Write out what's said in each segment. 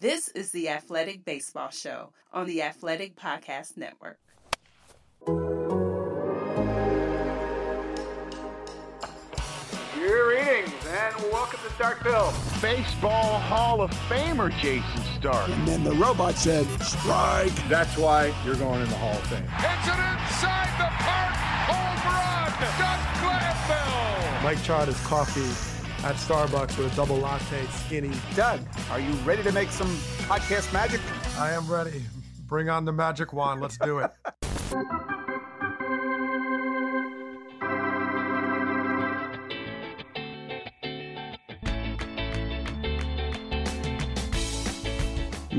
This is the Athletic Baseball Show on the Athletic Podcast Network. Greetings and welcome to Starkville. Baseball Hall of Famer Jayson Stark. And then the robot said, strike. That's why you're going in the Hall of Fame. It's an inside the park home run. Doug Glanville. Mike Trout is coffee at Starbucks with a double latte skinny. Doug, are you ready to make some podcast magic? I am ready. Bring on the magic wand. Let's do it.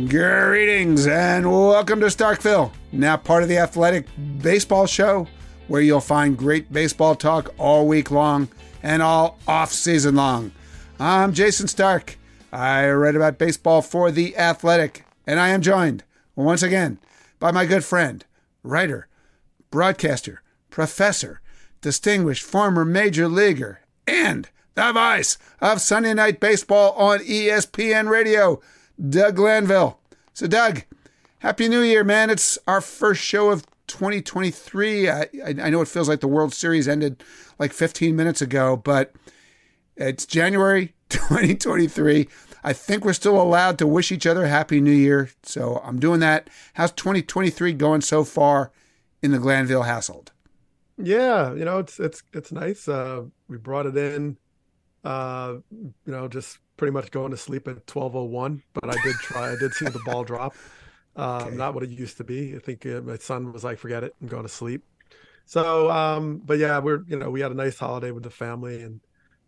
Greetings and welcome to Starkville, now part of the Athletic Baseball Show, where you'll find great baseball talk all week long and all off season long. I'm Jayson Stark. I write about baseball for The Athletic, and I am joined once again by my good friend, writer, broadcaster, professor, distinguished former major leaguer, and the voice of Sunday Night Baseball on ESPN Radio, Doug Glanville. So, Doug, Happy New Year, man. It's our first show of 2023. I, I know it feels like the World Series ended like 15 minutes ago, but it's January 2023. I think we're still allowed to wish each other Happy New Year. So I'm doing that. How's 2023 going so far in the Glanville household? Yeah, you know, it's it's it's nice. Uh, we brought it in uh, you know, just pretty much going to sleep at 12:01, but I did try. I did see the ball drop. Um, okay. Not what it used to be. I think uh, my son was like, "Forget it, I'm going to sleep." So, um, but yeah, we're you know we had a nice holiday with the family and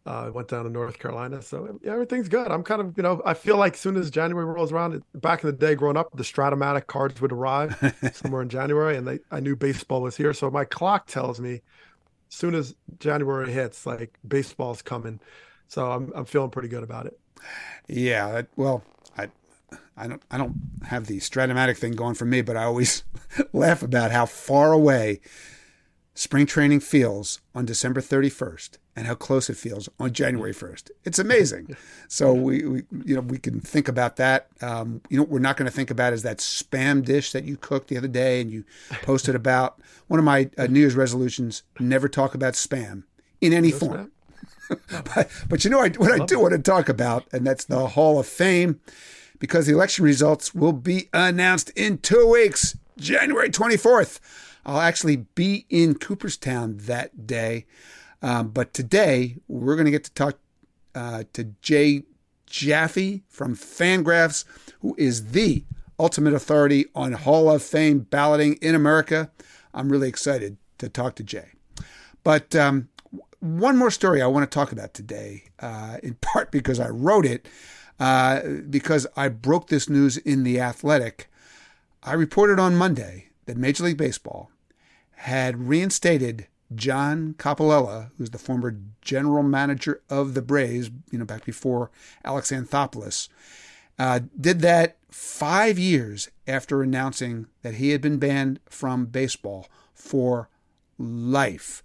uh, went down to North Carolina. So yeah, everything's good. I'm kind of you know I feel like as soon as January rolls around, back in the day growing up, the Strat-O-Matic cards would arrive somewhere in January, and they I knew baseball was here. So my clock tells me as soon as January hits, like baseball's coming. So I'm I'm feeling pretty good about it. Yeah, well, I I don't I don't have the Strat-O-Matic thing going for me, but I always laugh about how far away spring training feels on December 31st and how close it feels on January 1st. It's amazing. so we, we you know we can think about that. Um, you know we're not going to think about is that spam dish that you cooked the other day and you posted about. One of my uh, New Year's resolutions: never talk about spam in any no form. But, but you know what I do want to talk about, and that's the Hall of Fame, because the election results will be announced in two weeks, January 24th. I'll actually be in Cooperstown that day. Um, but today, we're going to get to talk uh, to Jay Jaffe from Fangraphs, who is the ultimate authority on Hall of Fame balloting in America. I'm really excited to talk to Jay. But um, one more story I want to talk about today, uh, in part because I wrote it, uh, because I broke this news in The Athletic. I reported on Monday that Major League Baseball had reinstated John Coppolella, who's the former general manager of the Braves, you know, back before Alex Anthopoulos, uh, did that five years after announcing that he had been banned from baseball for life.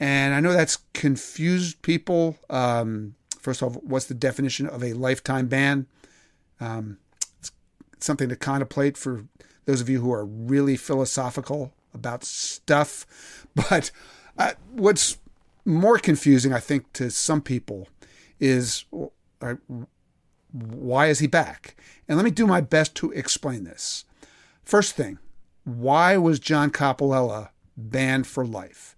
And I know that's confused people. Um, first of all, what's the definition of a lifetime ban? Um, it's something to contemplate for those of you who are really philosophical about stuff. But uh, what's more confusing, I think, to some people is uh, why is he back? And let me do my best to explain this. First thing, why was John Coppolella banned for life?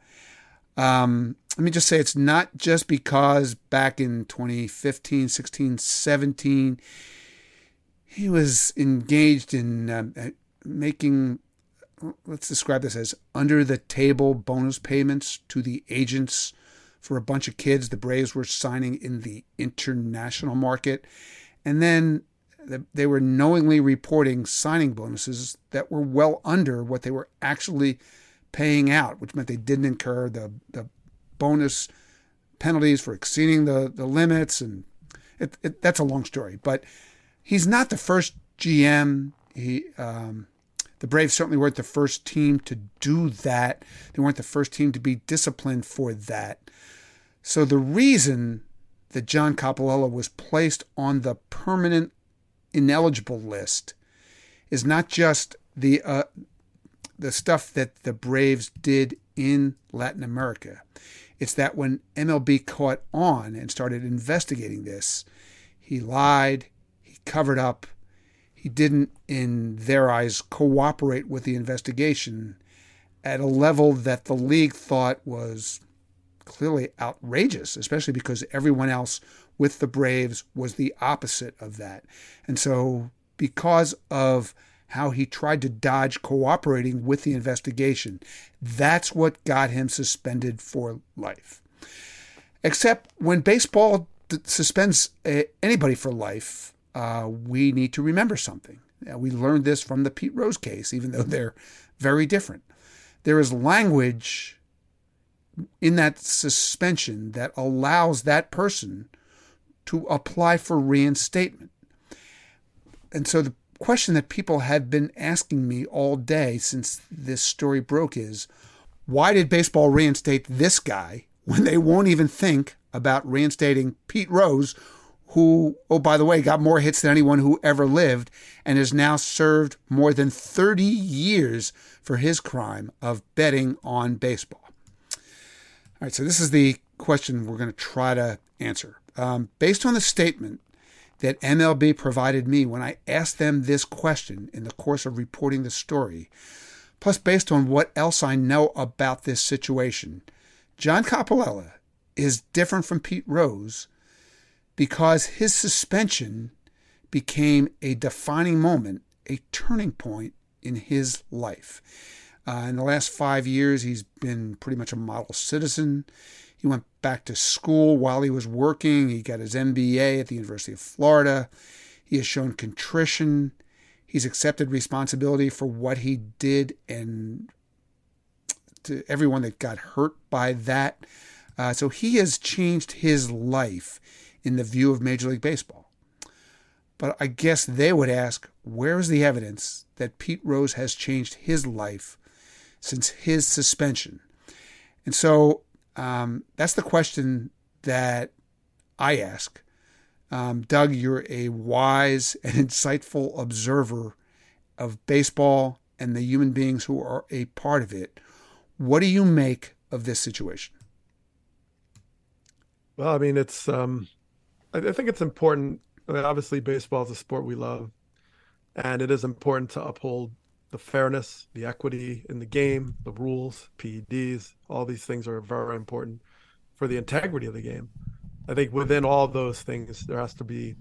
Um, let me just say it's not just because back in 2015, 16, 17, he was engaged in uh, making, let's describe this as under the table bonus payments to the agents for a bunch of kids the Braves were signing in the international market. And then they were knowingly reporting signing bonuses that were well under what they were actually paying out, which meant they didn't incur the, the bonus penalties for exceeding the, the limits. And it, it, that's a long story. But he's not the first GM. He, um, the Braves certainly weren't the first team to do that. They weren't the first team to be disciplined for that. So the reason that John Coppolella was placed on the permanent ineligible list is not just the uh, the stuff that the Braves did in Latin America. It's that when MLB caught on and started investigating this, he lied, he covered up, he didn't, in their eyes, cooperate with the investigation at a level that the league thought was clearly outrageous, especially because everyone else with the Braves was the opposite of that. And so, because of how he tried to dodge cooperating with the investigation, that's what got him suspended for life. Except when baseball suspends uh, anybody for life, uh, we need to remember something. We learned this from the Pete Rose case, even though they're very different. There is language in that suspension that allows that person to apply for reinstatement. And so the question that people have been asking me all day since this story broke is why did baseball reinstate this guy when they won't even think about reinstating Pete Rose, who, oh, by the way, got more hits than anyone who ever lived and has now served more than 30 years for his crime of betting on baseball? All right, so this is the question we're going to try to answer. Um, based on the statement that MLB provided me when I asked them this question in the course of reporting the story, plus based on what else I know about this situation, John Coppolella is different from Pete Rose because his suspension became a defining moment, a turning point in his life. Uh, in the last five years, he's been pretty much a model citizen. He went back to school while he was working. He got his MBA at the University of Florida. He has shown contrition. He's accepted responsibility for what he did and to everyone that got hurt by that. Uh, so he has changed his life in the view of Major League Baseball. But I guess they would ask where is the evidence that Pete Rose has changed his life since his suspension? And so um, that's the question that I ask. Um, Doug, you're a wise and insightful observer of baseball and the human beings who are a part of it. What do you make of this situation? Well, I mean, it's um, I, I think it's important. I mean, obviously, baseball is a sport we love, and it is important to uphold the fairness, the equity in the game, the rules, PEDs, all these things are very important for the integrity of the game. I think within all those things, there has to be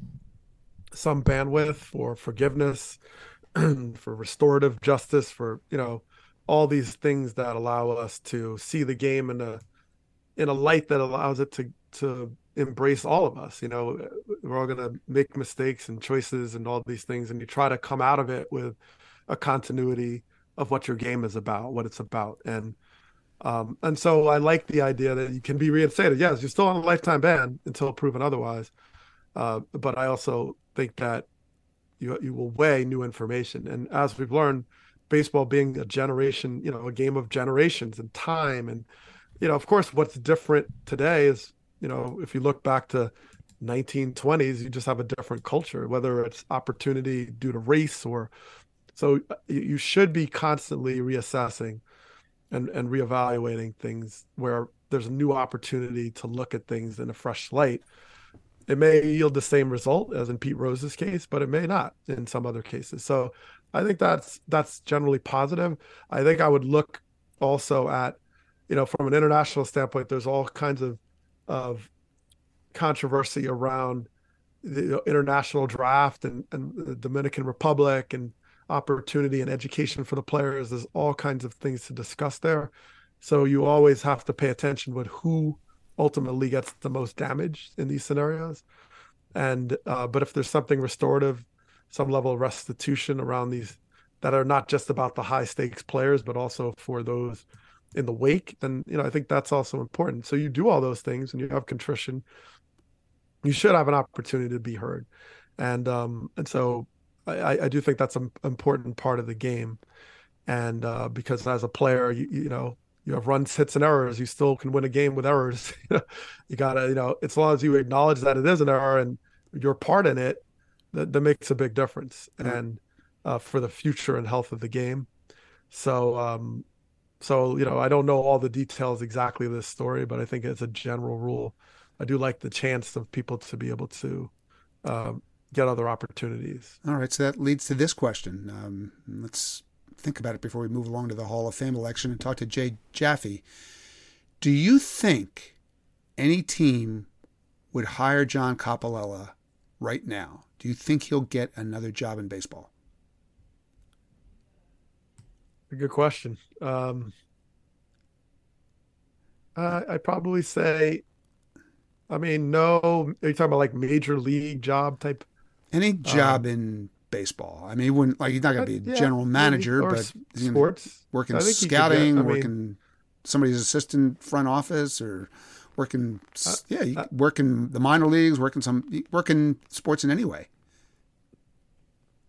some bandwidth for forgiveness, for restorative justice, for you know all these things that allow us to see the game in a in a light that allows it to to embrace all of us. You know, we're all going to make mistakes and choices and all these things, and you try to come out of it with a continuity of what your game is about, what it's about, and um, and so I like the idea that you can be reinstated. Yes, you're still on a lifetime ban until proven otherwise, uh, but I also think that you you will weigh new information, and as we've learned, baseball being a generation, you know, a game of generations and time, and you know, of course, what's different today is you know, if you look back to 1920s, you just have a different culture, whether it's opportunity due to race or so uh, you should be constantly reassessing and, and reevaluating things where there's a new opportunity to look at things in a fresh light. It may yield the same result as in Pete Rose's case, but it may not in some other cases. So I think that's that's generally positive. I think I would look also at, you know, from an international standpoint, there's all kinds of of controversy around the international draft and, and the Dominican Republic and opportunity and education for the players. There's all kinds of things to discuss there. So you always have to pay attention with who ultimately gets the most damage in these scenarios. And uh, but if there's something restorative, some level of restitution around these that are not just about the high stakes players, but also for those in the wake, then you know I think that's also important. So you do all those things and you have contrition. You should have an opportunity to be heard, and um, and so I, I do think that's an important part of the game, and uh, because as a player, you you know you have runs, hits, and errors. You still can win a game with errors. you gotta, you know, as long as you acknowledge that it is an error and your part in it, that, that makes a big difference Yeah. and uh, for the future and health of the game. So, um, so you know, I don't know all the details exactly of this story, but I think as a general rule, I do like the chance of people to be able to um, get other opportunities. All right, so that leads to this question. Um, let's think about it before we move along to the Hall of Fame election and talk to Jay Jaffe. Do you think any team would hire John Coppolella right now? Do you think he'll get another job in baseball? A good question. Um, uh, I'd probably say, I mean, no. Are you talking about like major league job type? Any job in baseball? I mean, he wouldn't like he's not going to be Uh, a yeah, general manager, but s- he's gonna sports. working I think he could get- scouting, I mean- working somebody's assistant front office, or working s yeah, uh, working the minor leagues, working some working sports in any way.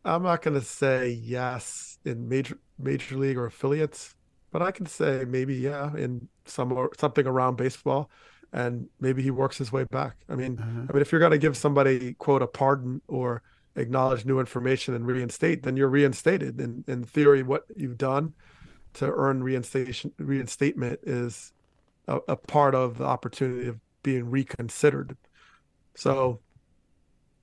I'm not going to say yes in major major league or affiliates, but I can say maybe yeah in some or something around baseball, and maybe he works his way back. I mean, Uh-huh. I mean, if you're going to give somebody quote a pardon or acknowledge new information and reinstate, then you're reinstated. In in theory, what you've done to earn reinstation reinstatement is a, a part of the opportunity of being reconsidered. So,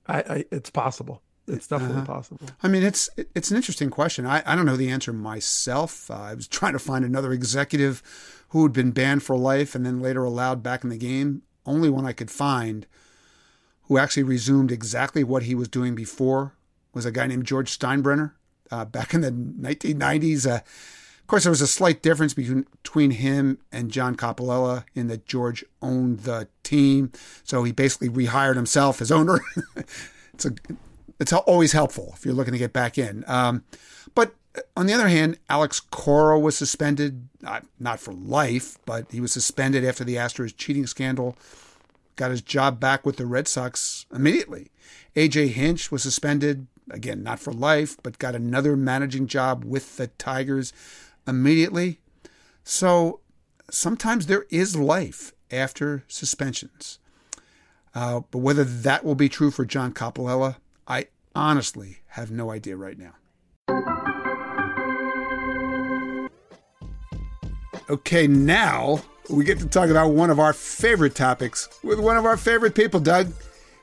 I, I it's possible. It's definitely Uh-huh. possible. I mean, it's it's an interesting question. I, I don't know the answer myself. Uh, I was trying to find another executive who had been banned for life and then later allowed back in the game. Only one I could find who actually resumed exactly what he was doing before was a guy named George Steinbrenner uh, back in the 1990s. Uh, of course, there was a slight difference between, between him and John Coppolella in that George owned the team, so he basically rehired himself as owner. it's a it's always helpful if you're looking to get back in. Um, on the other hand, Alex Cora was suspended, not, not for life, but he was suspended after the Astros cheating scandal. Got his job back with the Red Sox immediately. AJ Hinch was suspended, again, not for life, but got another managing job with the Tigers immediately. So sometimes there is life after suspensions. Uh, but whether that will be true for John Coppolella, I honestly have no idea right now. Okay, now we get to talk about one of our favorite topics with one of our favorite people, Doug.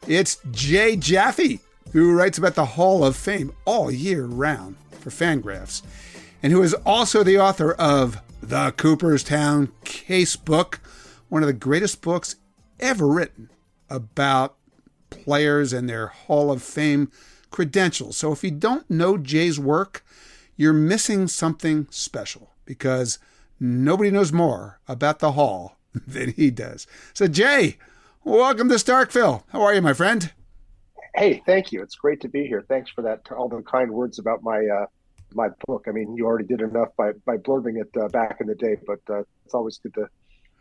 It's Jay Jaffe, who writes about the Hall of Fame all year round for Fangraphs, and who is also the author of The Cooperstown Case Book, one of the greatest books ever written about players and their Hall of Fame credentials. So if you don't know Jay's work, you're missing something special because nobody knows more about the Hall than he does. So, Jay, welcome to Starkville. How are you, my friend? Hey, thank you. It's great to be here. Thanks for that. All the kind words about my uh, my book. I mean, you already did enough by by blurbing it uh, back in the day, but uh, it's always good to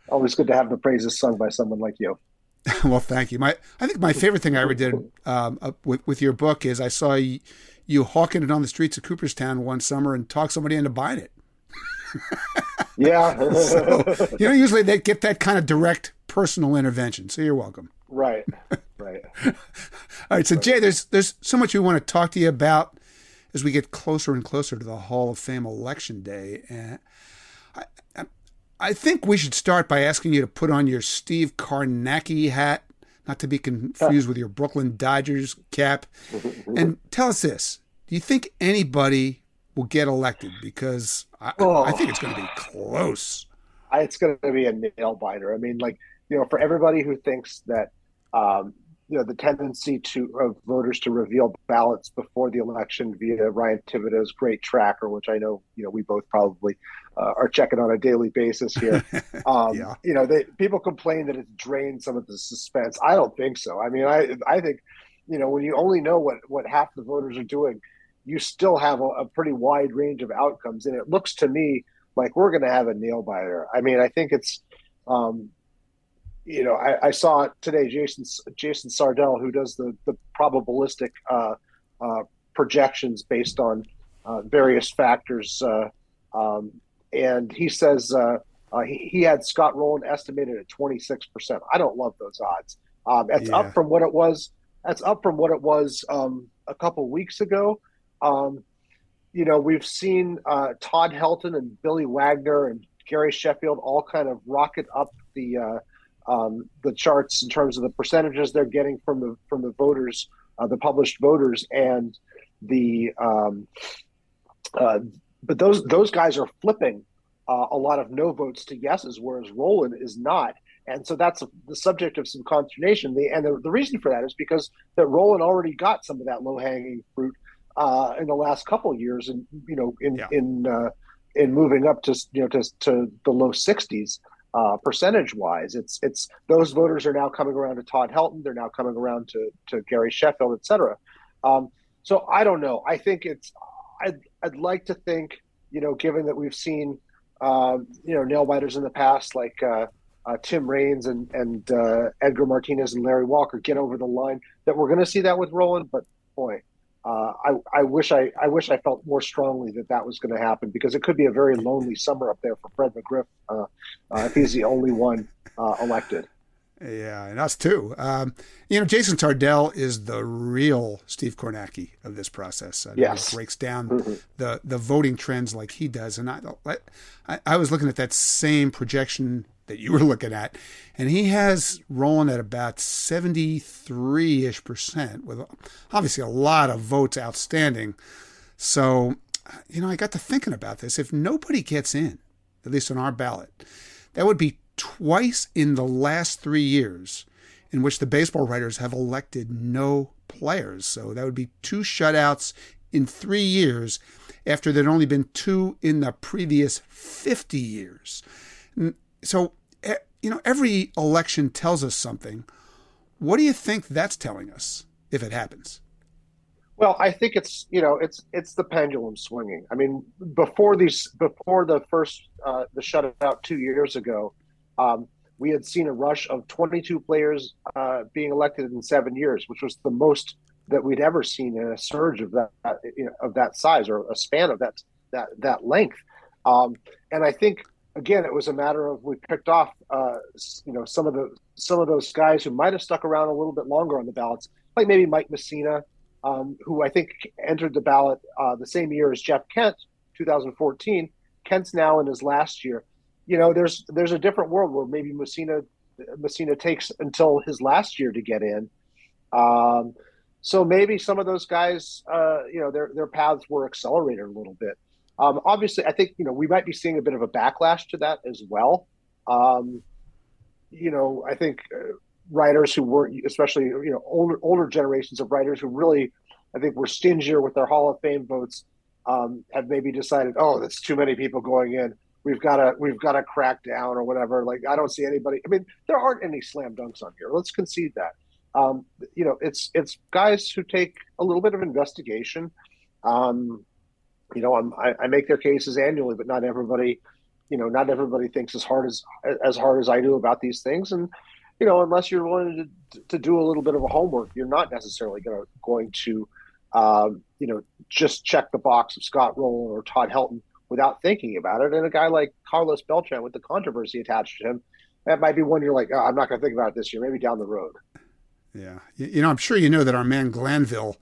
always good to have the praises sung by someone like you. well, thank you. My, I think my favorite thing I ever did um, uh, with with your book is I saw you, you hawking it on the streets of Cooperstown one summer and talk somebody into buying it. Yeah. so, you know, usually they get that kind of direct personal intervention. So you're welcome. right. Right. All right, so Jay, there's there's so much we want to talk to you about as we get closer and closer to the Hall of Fame election day, and I, I, I think we should start by asking you to put on your Steve Kornacki hat, not to be confused with your Brooklyn Dodgers cap, and tell us this: Do you think anybody will get elected? Because I, Oh. I think it's going to be close. It's going to be a nail biter. I mean, like you know, for everybody who thinks that um, you know the tendency to of voters to reveal ballots before the election via Ryan Thibodaux's great tracker, which I know you know we both probably uh, are checking on a daily basis here. Um, Yeah. You know, they, people complain that it's drained some of the suspense. I don't think so. I mean, I I think you know when you only know what what half the voters are doing, you still have a, a pretty wide range of outcomes, and it looks to me like we're going to have a nail biter. I mean, I think it's, um, you know, I, I saw today Jason Jason Sardell, who does the the probabilistic uh, uh, projections based on uh, various factors, uh, um, and he says uh, uh, he, he had Scott Rolen estimated at twenty six percent. I don't love those odds. Um, that's Yeah. up from what it was. That's up from what it was um, a couple weeks ago. Um, you know, we've seen uh, Todd Helton and Billy Wagner and Gary Sheffield all kind of rocket up the uh, um, the charts in terms of the percentages they're getting from the from the voters, uh, the published voters, and the um, uh, but those those guys are flipping uh, a lot of no votes to yeses, whereas Rolen is not. And so that's the subject of some consternation. The, and the, the reason for that is because that Rolen already got some of that low hanging fruit uh, in the last couple of years, and you know, in yeah. in uh, in moving up to you know to, to the low 60s uh, percentage wise. It's it's those voters are now coming around to Todd Helton. They're now coming around to to Gary Sheffield, et cetera. Um, so I don't know. I think it's I'd I'd like to think you know, given that we've seen uh, you know nail biters in the past like. Uh, uh, Tim Raines and and uh, Edgar Martinez and Larry Walker get over the line. That we're going to see that with Rolen, but boy, uh, I, I wish I, I wish I felt more strongly that that was going to happen because it could be a very lonely summer up there for Fred McGriff uh, uh, if he's the only one uh, elected. Yeah, and us too. Um, you know, Jason Sardell is the real Steve Kornacki of this process. I yes, breaks down mm-hmm. the the voting trends like he does. And I, I, I was looking at that same projection that you were looking at, and he has Rolen at about 73 ish percent, with obviously a lot of votes outstanding. So, you know, I got to thinking about this. If nobody gets in, at least on our ballot, that would be twice in the last three years in which the baseball writers have elected no players. So that would be two shutouts in three years after there'd only been two in the previous 50 years. So you know, every election tells us something. What do you think that's telling us if it happens? Well, I think it's you know it's it's the pendulum swinging. I mean, before these before the first uh, the shutout two years ago, um, we had seen a rush of 22 players uh, being elected in seven years, which was the most that we'd ever seen in a surge of that you know, of that size or a span of that that that length. Um, and I think again, it was a matter of we picked off, uh, you know, some of the some of those guys who might have stuck around a little bit longer on the ballots, like maybe Mike Mussina, um, who I think entered the ballot uh, the same year as Jeff Kent, 2014. Kent's now in his last year. You know, there's there's a different world where maybe Mussina Mussina takes until his last year to get in. Um, so maybe some of those guys, uh, you know, their their paths were accelerated a little bit. Um, obviously, I think you know we might be seeing a bit of a backlash to that as well. Um, you know, I think uh, writers who were, especially you know, older older generations of writers who really, I think, were stingier with their Hall of Fame votes, um, have maybe decided, oh, that's too many people going in. We've got to we've got to crack down or whatever. Like I don't see anybody. I mean, there aren't any slam dunks on here. Let's concede that. Um, you know, it's it's guys who take a little bit of investigation. Um, you know, I'm, I, I make their cases annually, but not everybody, you know, not everybody thinks as hard as as hard as I do about these things. And you know, unless you're willing to, to do a little bit of a homework, you're not necessarily going to going to, um, you know, just check the box of Scott Rolen or Todd Helton without thinking about it. And a guy like Carlos Beltran, with the controversy attached to him, that might be one you're like, oh, I'm not going to think about it this year. Maybe down the road. Yeah, you know, I'm sure you know that our man Glanville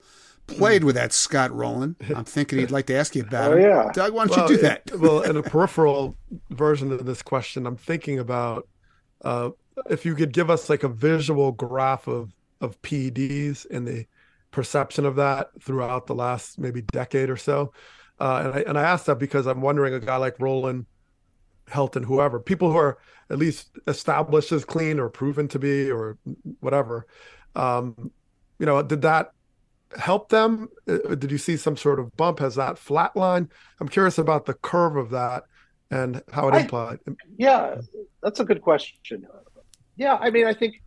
played with that Scott Rolen. I'm thinking he'd like to ask you about oh, it. Yeah. Doug, why don't well, you do that? well, in a peripheral version of this question, I'm thinking about uh, if you could give us like a visual graph of of PEDs and the perception of that throughout the last maybe decade or so. Uh, and I and I asked that because I'm wondering a guy like Rolen, Helton, whoever, people who are at least established as clean or proven to be or whatever. Um, you know, did that help them? Uh, did you see some sort of bump? Has that flatline? I'm curious about the curve of that and how it I, implied. Yeah, that's a good question. Yeah, I mean, I think,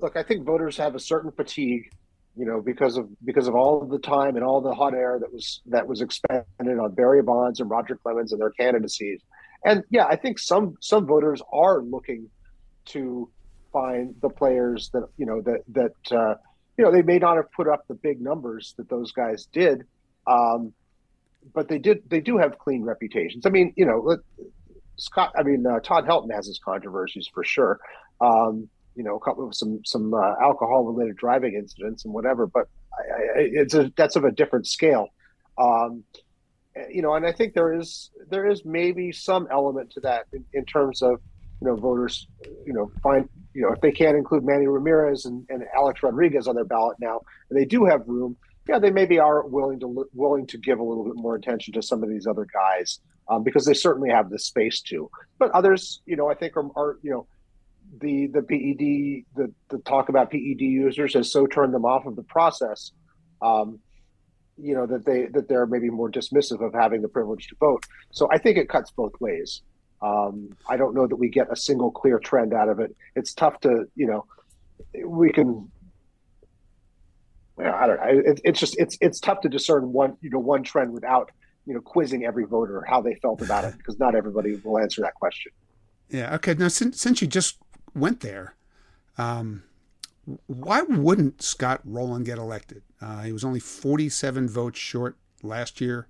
look, I think voters have a certain fatigue, you know, because of because of all of the time and all the hot air that was that was expended on Barry Bonds and Roger Clemens and their candidacies. And yeah, I think some some voters are looking to find the players that you know that that uh, you know, they may not have put up the big numbers that those guys did, um, but they did. They do have clean reputations. I mean, you know, Scott. I mean, uh, Todd Helton has his controversies for sure. Um, you know, a couple of some some uh, alcohol related driving incidents and whatever. But it's a that's of a different scale. Um, you know, and I think there is there is maybe some element to that in, in terms of you know voters, you know, find you know if they can't include Manny Ramirez and, and Alex Rodriguez on their ballot now, and they do have room, yeah, they maybe are willing to willing to give a little bit more attention to some of these other guys um, because they certainly have the space to. But others, you know, I think are, are you know the the PED the the talk about PED users has so turned them off of the process. Um, you know that they that they're maybe more dismissive of having the privilege to vote. So I think it cuts both ways. Um, I don't know that we get a single clear trend out of it. It's tough to you know we can. I don't know. It, it's just it's it's tough to discern one you know one trend without you know quizzing every voter how they felt about it because not everybody will answer that question. Yeah. Okay. Now since since you just went there, um, why wouldn't Scott Rolen get elected? Uh, he was only 47 votes short last year.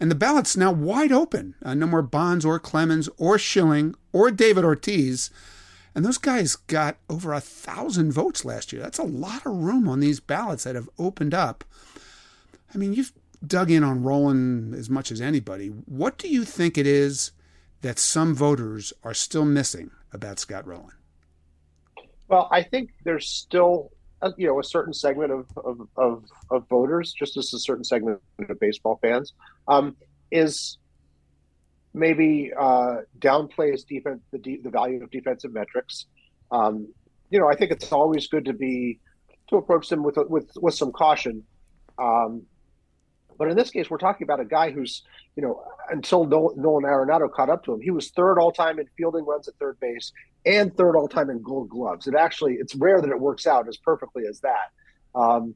And the ballot's now wide open. Uh, no more Bonds or Clemens or Schilling or David Ortiz. And those guys got over a thousand votes last year. That's a lot of room on these ballots that have opened up. I mean, you've dug in on Rolen as much as anybody. What do you think it is that some voters are still missing about Scott Rolen? Well, I think there's still a, you know a certain segment of, of, of, of, voters, just as a certain segment of baseball fans, um, is maybe uh, downplays defense the de- the value of defensive metrics. Um, you know, I think it's always good to be to approach them with with with some caution. Um, but in this case, we're talking about a guy who's, you know, until Nolan Arenado caught up to him, he was third all time in fielding runs at third base and third all time in Gold Gloves. It actually, it's rare that it works out as perfectly as that. Um,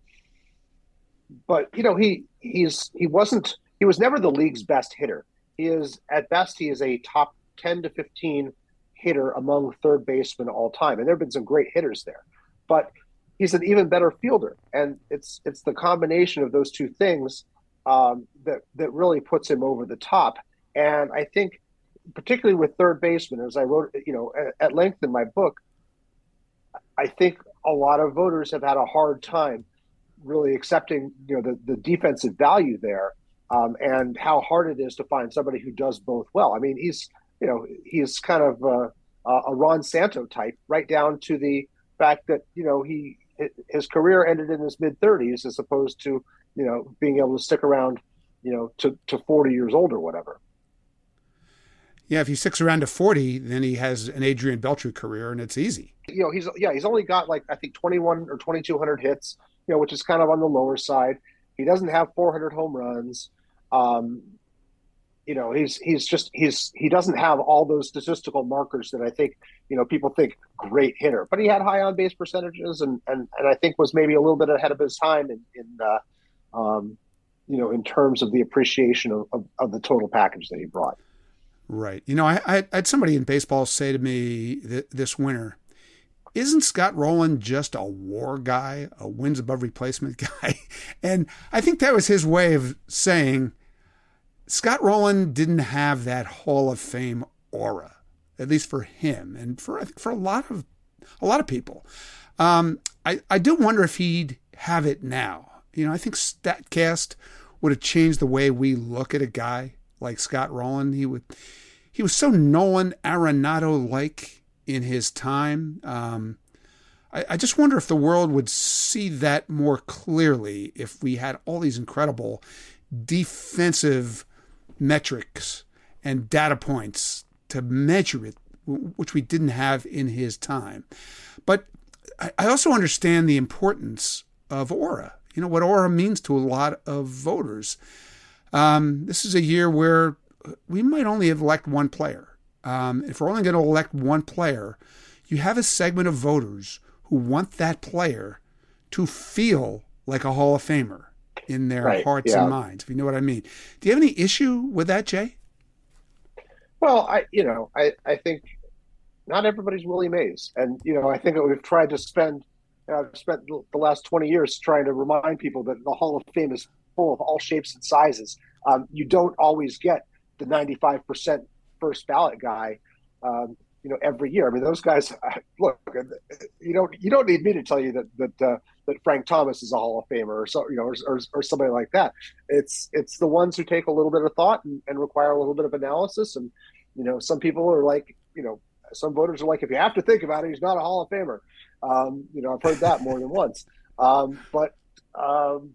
but you know, he he's he wasn't he was never the league's best hitter. He is at best he is a top ten to fifteen hitter among third basemen all time, and there have been some great hitters there. But he's an even better fielder, and it's it's the combination of those two things um, that that really puts him over the top. And I think, particularly with third baseman, as I wrote, you know, at, at length in my book, I think a lot of voters have had a hard time really accepting, you know, the, the defensive value there um, and how hard it is to find somebody who does both well. I mean, he's, you know, he's kind of a, a Ron Santo type, right down to the fact that you know he his career ended in his mid 30s as opposed to you know, being able to stick around, you know, to, to 40 years old or whatever. Yeah, if he sticks around to 40, then he has an Adrian Beltre career and it's easy. You know, he's, yeah, he's only got like, I think 21 or 2,200 hits, you know, which is kind of on the lower side. He doesn't have 400 home runs. Um, you know, he's, he's just, he's, he doesn't have all those statistical markers that I think, you know, people think great hitter, but he had high on base percentages and, and, and I think was maybe a little bit ahead of his time in, in, uh, um, you know, in terms of the appreciation of, of, of, the total package that he brought. Right. You know, I, I had somebody in baseball say to me th- this winter, isn't Scott Rolen just a war guy, a wins above replacement guy? and I think that was his way of saying Scott Rolen didn't have that Hall of Fame aura, at least for him and for for a lot of a lot of people. Um, I I do wonder if he'd have it now. You know, I think Statcast would have changed the way we look at a guy like Scott Rolen. He would, he was so Nolan Arenado like in his time. Um, I, I just wonder if the world would see that more clearly if we had all these incredible defensive metrics and data points to measure it, which we didn't have in his time. But I also understand the importance of aura you know what aura means to a lot of voters. Um, this is a year where we might only elect one player. Um, if we're only going to elect one player, you have a segment of voters who want that player to feel like a Hall of Famer in their right, hearts yeah. and minds. If you know what I mean. Do you have any issue with that, Jay? Well, I you know I I think not everybody's Willie Mays, and you know I think we've tried to spend I've spent the last 20 years trying to remind people that the Hall of Fame is full of all shapes and sizes. Um, you don't always get the 95% first ballot guy. Um, you know, every year. I mean, those guys. Look, you don't you don't need me to tell you that that uh, that Frank Thomas is a Hall of Famer or so you know or, or, or, somebody like that. It's it's the ones who take a little bit of thought and, and require a little bit of analysis. And you know, some people are like, you know, some voters are like, if you have to think about it, he's not a Hall of Famer. Um, you know, I've heard that more than once. Um, but um,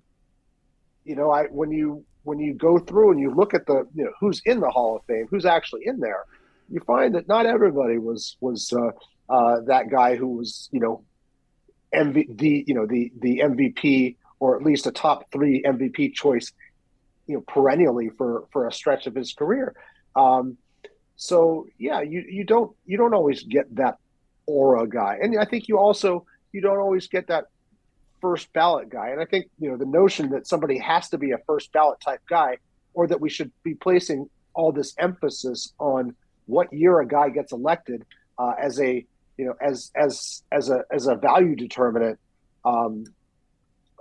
you know, I when you when you go through and you look at the you know who's in the Hall of Fame, who's actually in there, you find that not everybody was was uh, uh, that guy who was you know MV, the you know the the MVP or at least a top three MVP choice, you know perennially for for a stretch of his career. Um, so yeah, you you don't you don't always get that aura guy, and I think you also you don't always get that first ballot guy. And I think you know the notion that somebody has to be a first ballot type guy, or that we should be placing all this emphasis on what year a guy gets elected uh, as a you know as as as a as a value determinant, um,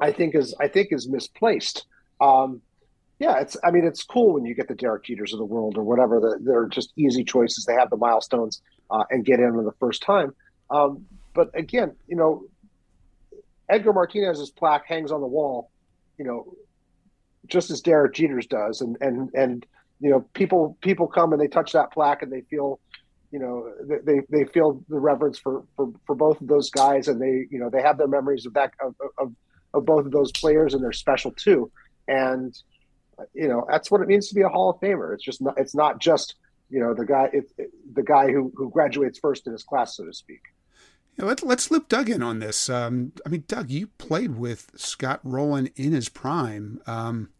I think is I think is misplaced. Um, yeah, it's I mean it's cool when you get the Derek Jeters of the world or whatever. The, they're just easy choices. They have the milestones uh, and get in on the first time. Um, but again, you know, Edgar Martinez's plaque hangs on the wall, you know, just as Derek Jeter's does, and and and you know, people people come and they touch that plaque and they feel, you know, they they feel the reverence for for for both of those guys, and they you know they have their memories of that of of, of both of those players, and they're special too, and you know that's what it means to be a Hall of Famer. It's just not it's not just you know the guy it, it, the guy who who graduates first in his class, so to speak. Yeah, let's let's loop Doug in on this. Um, I mean, Doug, you played with Scott Rolen in his prime. Um,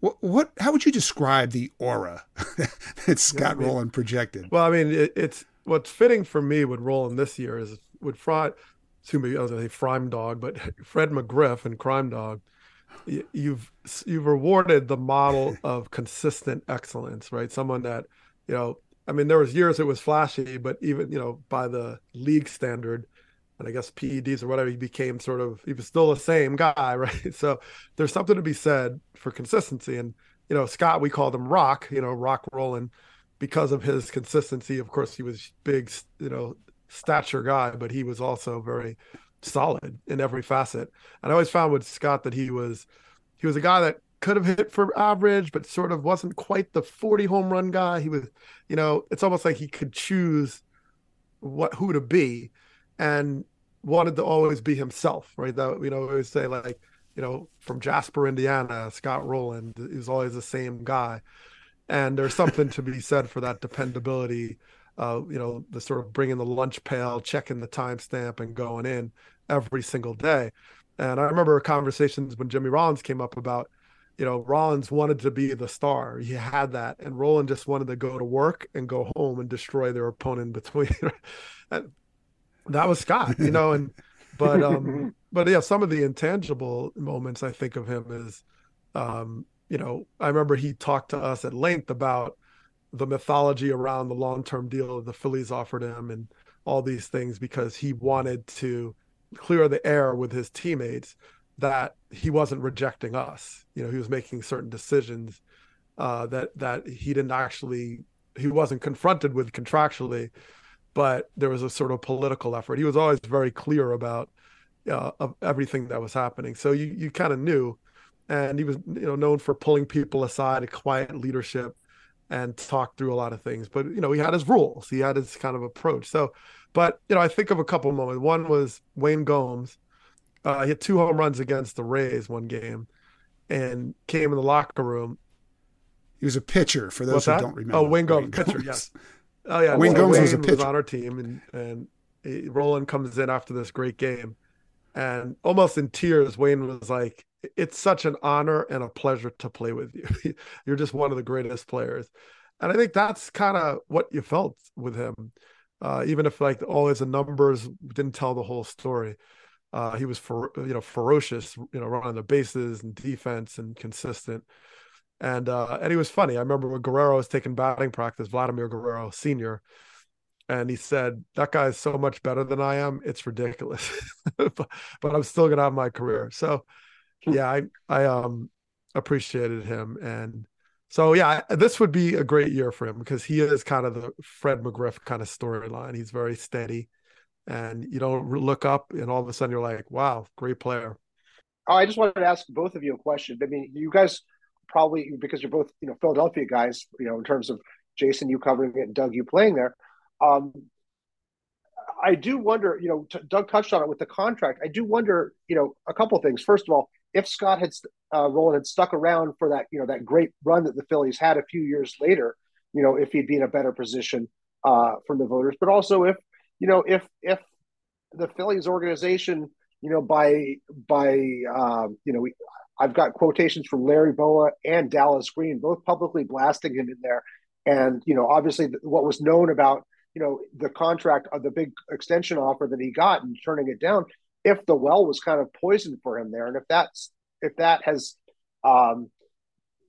what, what? How would you describe the aura that Scott yeah, I mean, Rolen projected? Well, I mean, it, it's what's fitting for me with Rolen this year is with Fraud, excuse me, I was going to say Frime Dog, but Fred McGriff and Crime Dog. You've you've rewarded the model of consistent excellence, right? Someone that you know. I mean, there was years it was flashy, but even you know by the league standard, and I guess PEDs or whatever, he became sort of he was still the same guy, right? So there's something to be said for consistency. And you know, Scott, we called him Rock, you know, Rock Rolen, because of his consistency. Of course, he was big, you know, stature guy, but he was also very solid in every facet. And I always found with Scott that he was he was a guy that could have hit for average, but sort of wasn't quite the 40 home run guy. He was, you know, it's almost like he could choose what who to be and wanted to always be himself, right? That you know, we always say like, you know, from Jasper, Indiana, Scott he was always the same guy. And there's something to be said for that dependability. Uh, you know, the sort of bringing the lunch pail, checking the timestamp, and going in every single day. And I remember conversations when Jimmy Rollins came up about, you know, Rollins wanted to be the star. He had that, and Rolen just wanted to go to work and go home and destroy their opponent in between. and that was Scott, you know, and but um but yeah, some of the intangible moments I think of him is um, you know, I remember he talked to us at length about the mythology around the long-term deal the Phillies offered him and all these things because he wanted to clear the air with his teammates that he wasn't rejecting us. You know, he was making certain decisions uh, that that he didn't actually he wasn't confronted with contractually but there was a sort of political effort. He was always very clear about uh, of everything that was happening. So you you kind of knew, and he was you know known for pulling people aside, a quiet leadership, and talk through a lot of things. But you know he had his rules. He had his kind of approach. So, but you know I think of a couple moments. One was Wayne Gomes. Uh, he had two home runs against the Rays one game, and came in the locker room. He was a pitcher for those who don't remember. Oh, Wayne Gomes, pitcher, yes. Oh yeah, Wayne Gomes was a pitcher. was on our team, and and he, Rolen comes in after this great game, and almost in tears, Wayne was like, "It's such an honor and a pleasure to play with you. You're just one of the greatest players." And I think that's kind of what you felt with him, uh, even if like always the numbers didn't tell the whole story. Uh, he was for you know ferocious, you know, running the bases and defense and consistent. And uh, and he was funny. I remember when Guerrero was taking batting practice, Vladimir Guerrero Senior, and he said that guy is so much better than I am. It's ridiculous, but, but, I'm still gonna have my career. So, hmm. yeah, I I um appreciated him, and So yeah, this would be a great year for him because he is kind of the Fred McGriff kind of storyline. He's very steady, and you don't look up and all of a sudden you're like, wow, great player. Oh, I just wanted to ask both of you a question. I mean, you guys probably because you're both you know Philadelphia guys, you know, in terms of Jayson, you covering it, and Doug, you playing there. Um, I do wonder, you know, t- Doug touched on it with the contract. I do wonder, you know, a couple things. First of all, if Scott had uh, Rolen had stuck around for that, you know, that great run that the Phillies had a few years later, you know, if he'd be in a better position uh, from the voters, but also if, you know, if if the Phillies organization, you know, by by um, you know, we, I've got quotations from Larry Bowa and Dallas Green, both publicly blasting him in there, and you know, obviously, what was known about you know the contract of the big extension offer that he got and turning it down if the well was kind of poisoned for him there and if that's if that has um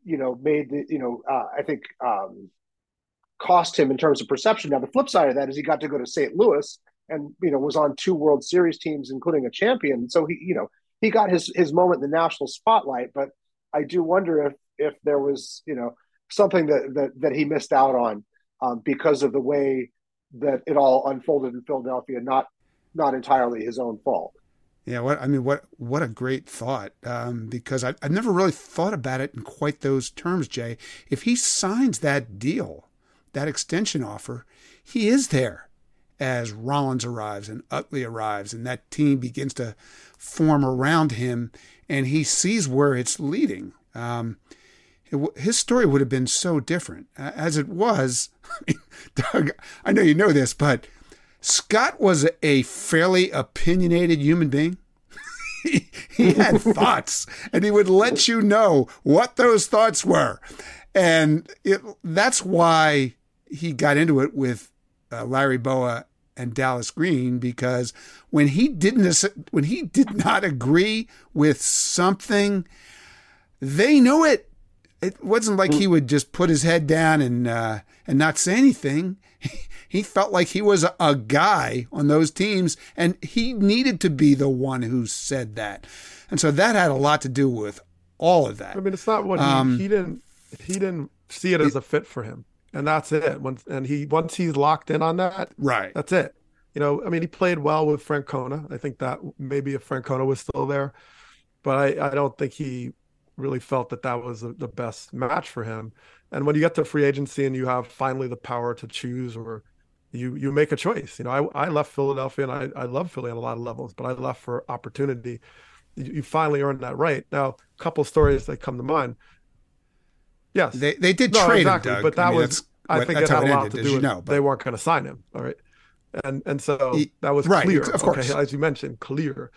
you know made the you know uh, i think um cost him in terms of perception now the flip side of that is he got to go to st louis and you know was on two world series teams including a champion so he you know he got his his moment in the national spotlight but i do wonder if if there was you know something that that, that he missed out on um, because of the way that it all unfolded in Philadelphia, not not entirely his own fault. Yeah, what I mean, what what a great thought. Um, because I, I've never really thought about it in quite those terms, Jay. If he signs that deal, that extension offer, he is there as Rollins arrives and Utley arrives, and that team begins to form around him, and he sees where it's leading. Um, it, his story would have been so different. As it was, Doug, I know you know this, but Scott was a fairly opinionated human being. he, he had thoughts, and he would let you know what those thoughts were. And it, that's why he got into it with uh, Larry Bowa and Dallas Green because when he didn't when he did not agree with something, they knew it it wasn't like he would just put his head down and uh, and not say anything. He felt like he was a, guy on those teams, and he needed to be the one who said that. And so that had a lot to do with all of that. I mean, it's not what he, um, he didn't he didn't see it as a fit for him, and that's it. Once and he once he's locked in on that, right? That's it. You know, I mean, he played well with Francona. I think that maybe if Francona was still there, but I, I don't think he really felt that that was the best match for him. And when you get to free agency and you have finally the power to choose or you you make a choice. You know, I, I left Philadelphia and I, I love Philly on a lot of levels, but I left for opportunity. You, you finally earned that right. Now, a couple stories that come to mind. Yes. They they did no, trade exactly, him, Doug. but that I mean, was I think it had a lot ended, to do with know, they weren't going to sign him. All right. And and so he, that was right, clear. Of course. Okay, as you mentioned, clear.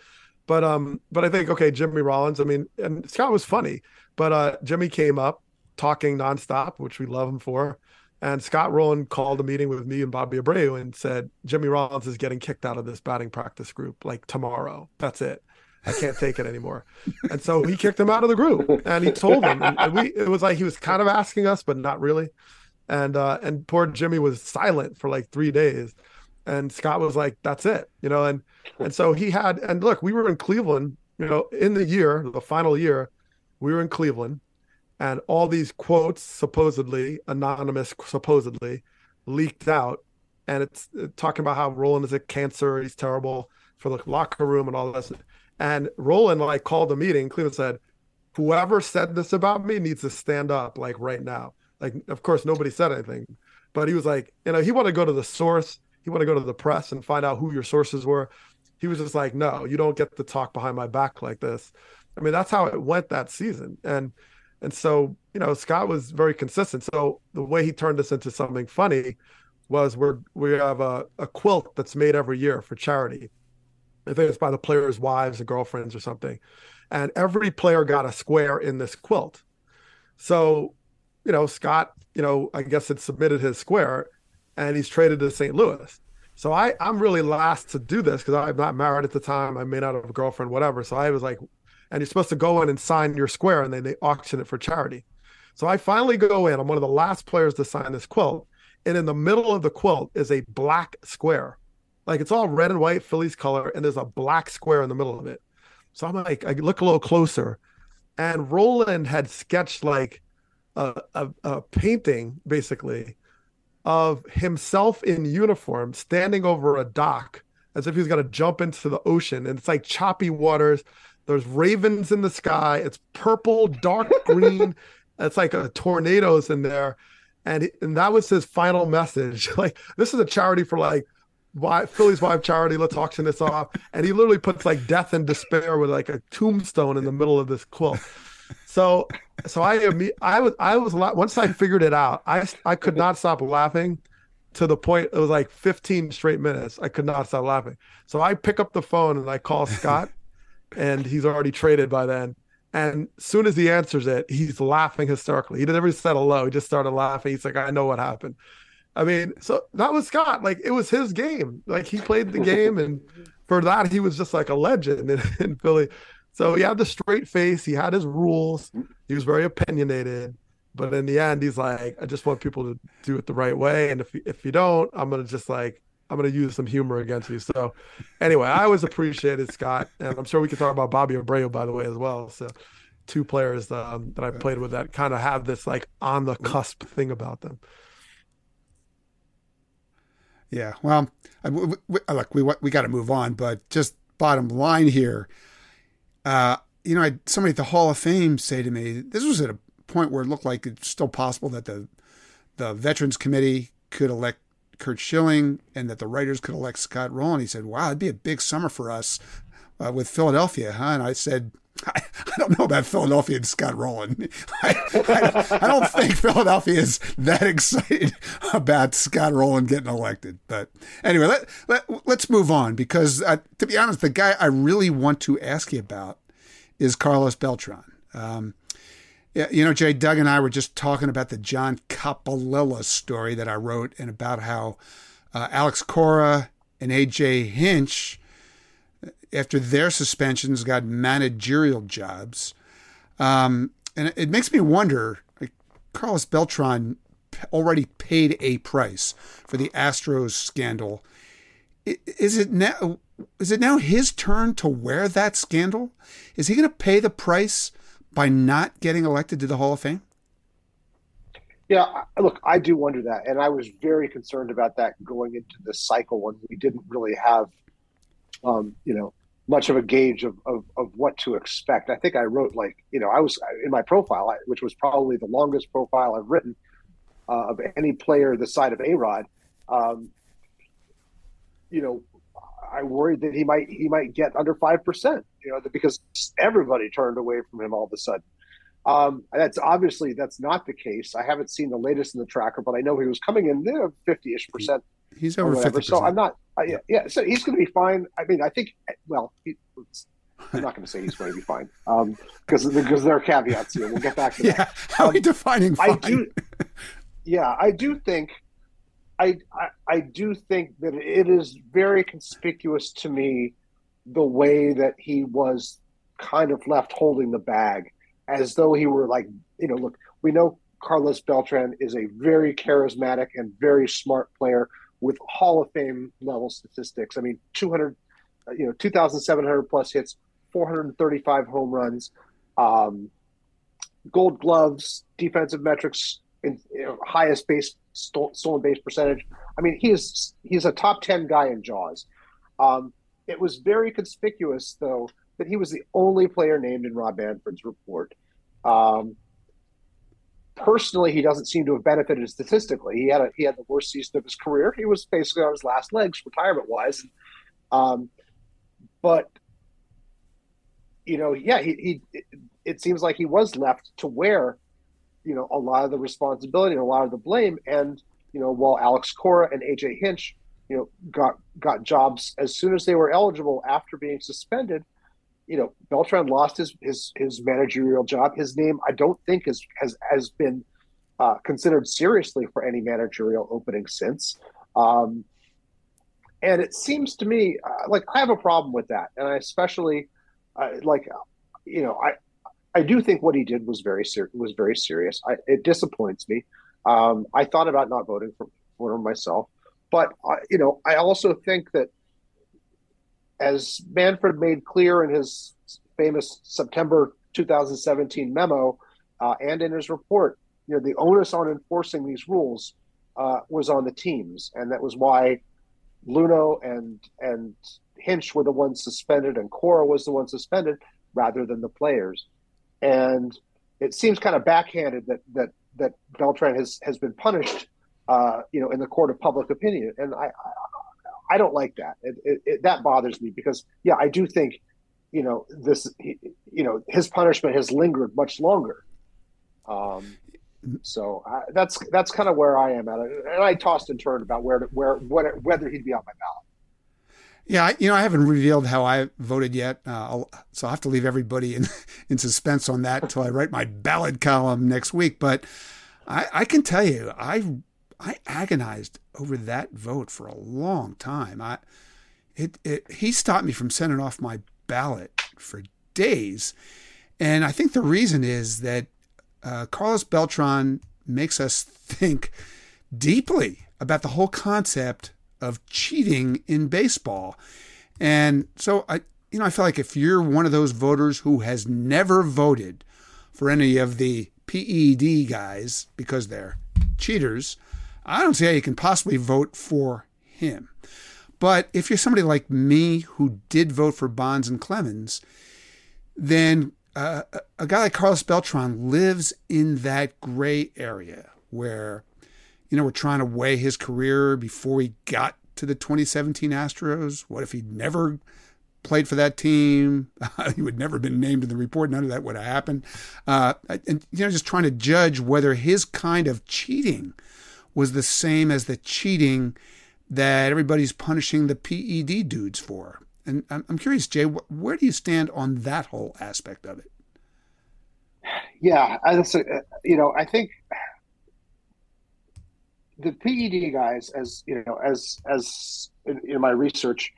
But um, but I think okay, Jimmy Rollins. I mean, and Scott was funny, but uh, Jimmy came up talking nonstop, which we love him for. And Scott Rolen called a meeting with me and Bobby Abreu and said, Jimmy Rollins is getting kicked out of this batting practice group like tomorrow. That's it. I can't take it anymore. And so he kicked him out of the group and he told him, and we, it was like he was kind of asking us, but not really. And, uh, and poor Jimmy was silent for like three days. And Scott was like, that's it, you know, and, and so he had, and look, we were in Cleveland, you know, in the year, the final year, we were in Cleveland and all these quotes supposedly anonymous supposedly leaked out and it's uh, talking about how Rolen is a cancer he's terrible for the locker room and all this and Rolen like called a meeting. Cleveland said whoever said this about me needs to stand up like right now. Like of course nobody said anything. But he was like you know he wanted to go to the source. He wanted to go to the press and find out who your sources were. He was just like no you don't get to talk behind my back like this. I mean that's how it went that season. And and so, you know, Scott was very consistent. So the way he turned this into something funny was we're we have a, a quilt that's made every year for charity. I think it's by the players' wives or girlfriends or something. And every player got a square in this quilt. So, you know, Scott, you know, I guess had submitted his square and he's traded to St. Louis. So I, I'm really last to do this because I'm not married at the time. I may not have a girlfriend, whatever. So I was like, and you're supposed to go in and sign your square and then they auction it for charity. So I finally go in. I'm one of the last players to sign this quilt. And in the middle of the quilt is a black square. Like it's all red and white, Phillies color, and there's a black square in the middle of it. So I'm like, I look a little closer. And Rolen had sketched like a, a, a painting basically of himself in uniform standing over a dock as if he's going to jump into the ocean. And it's like choppy waters. There's ravens in the sky. It's purple, dark green. it's like a tornadoes in there. And, and that was his final message. Like, this is a charity for like why Philly's wife charity. Let's auction this off. And he literally puts like death and despair with like a tombstone in the middle of this quilt. So, so I I was I was once I figured it out, I I could not stop laughing to the point it was like 15 straight minutes. I could not stop laughing. So I pick up the phone and I call Scott, and he's already traded by then. And soon as he answers it, he's laughing hysterically. He never said hello. He just started laughing. He's like, I know what happened. I mean, so that was Scott. Like it was his game. Like he played the game, and for that he was just like a legend in, in Philly. So he had the straight face. He had his rules. He was very opinionated. But in the end, he's like, I just want people to do it the right way. And if if you don't, I'm gonna just like I'm gonna use some humor against you. So anyway, I always appreciated Scott, and I'm sure we can talk about Bobby Abreu by the way as well. So two players um, that I played with that kind of have this like on the cusp thing about them. Yeah, well, we, we, look, we we got to move on, but just bottom line here, uh, you know, I, somebody at the Hall of Fame say to me, this was at a point where it looked like it's still possible that the the Veterans Committee could elect Curt Schilling and that the writers could elect Scott Rolen. He said, "Wow, it'd be a big summer for us uh, with Philadelphia, huh?" And I said, I, I, don't know about Philadelphia and Scott Rolen. I, I, I, don't think Philadelphia is that excited about Scott Rolen getting elected. But anyway, let, let, let's move on because, uh, to be honest, the guy I really want to ask you about is Carlos Beltran. Um, you know, Jay, Doug and I were just talking about the John Coppolella story that I wrote and about how uh, Alex Cora and AJ Hinch after their suspensions got managerial jobs. Um, and it makes me wonder like, Carlos Beltran already paid a price for the Astros scandal. Is it now? Is it now his turn to wear that scandal? Is he going to pay the price by not getting elected to the Hall of Fame? Yeah, look, I do wonder that, and I was very concerned about that going into this cycle when we didn't really have, um, you know, much of a gauge of, of, of what to expect. I think I wrote like, you know, I was in my profile, which was probably the longest profile I've written uh, of any player the side of A Rod. Um, you know, I worried that he might he might get under five percent. You know, because everybody turned away from him all of a sudden. Um, that's obviously that's not the case. I haven't seen the latest in the tracker, but I know he was coming in there fifty-ish percent He's over fifty. So I'm not. I, yeah, so he's going to be fine. I mean, I think. Well, he, I'm not going to say he's going to be fine because um, because there are caveats here. We'll get back to that. Yeah, how are we defining fine? I do. Yeah, I do think. I, I I do think that it is very conspicuous to me the way that he was kind of left holding the bag as though he were like you know look we know Carlos Beltran is a very charismatic and very smart player with Hall of Fame level statistics. I mean, 200, uh, you know, 2,700 plus hits, 435 home runs, um, gold gloves, defensive metrics, you know, highest base stolen base percentage. I mean, he is he's a top 10 guy in JAWS. Um, it was very conspicuous, though, that he was the only player named in Rob Manfred's report. Um, personally, he doesn't seem to have benefited statistically. He had a, he had the worst season of his career. He was basically on his last legs, retirement wise. Um, but you know, yeah, he, he it, it, seems like he was left to wear, you know, a lot of the responsibility and a lot of the blame. And you know, while Alex Cora and AJ Hinch, you know, got got jobs as soon as they were eligible after being suspended you know, Beltran lost his his his managerial job. His name, I don't think, is has has been uh, considered seriously for any managerial opening since. Um, and it seems to me uh, like I have a problem with that, and I especially uh, like, you know, I I do think what he did was very ser- was very serious. I, it disappoints me. Um, I thought about not voting for for myself, but uh, you know, I also think that as Manfred made clear in his famous September 2017 memo uh, and in his report, you know the onus on enforcing these rules uh, was on the teams, and that was why Luhnow and and Hinch were the ones suspended, and Cora was the one suspended rather than the players. And it seems kind of backhanded that that that Beltran has has been punished, uh, you know, in the court of public opinion, and I I, I don't like that. It, it, it, that bothers me because yeah, I do think, you know, this you know his punishment has lingered much longer. Um, so I, that's that's kind of where I am at and I tossed and turned about where to, where what, whether he'd be on my ballot. Yeah, you know, I haven't revealed how I voted yet, uh, so I'll have to leave everybody in in suspense on that until I write my ballot column next week. But I, I can tell you, I I agonized over that vote for a long time. I it, it he stopped me from sending off my ballot for days, and I think the reason is that uh, Carlos Beltran makes us think deeply about the whole concept of cheating in baseball. And so I you know, I feel like if you're one of those voters who has never voted for any of the PED guys because they're cheaters, I don't see how you can possibly vote for him. But if you're somebody like me who did vote for Bonds and Clemens, then uh, a guy like Carlos Beltran lives in that gray area where, you know, we're trying to weigh his career before he got to the 2017 Astros. What if he'd never played for that team? he would never have been named in the report. None of that would have happened. Uh, and, you know, just trying to judge whether his kind of cheating was the same as the cheating that everybody's punishing the PED dudes for. And I'm curious, Jay, where do you stand on that whole aspect of it? Yeah, you know, I think the PED guys, as you know, as as in, in my research,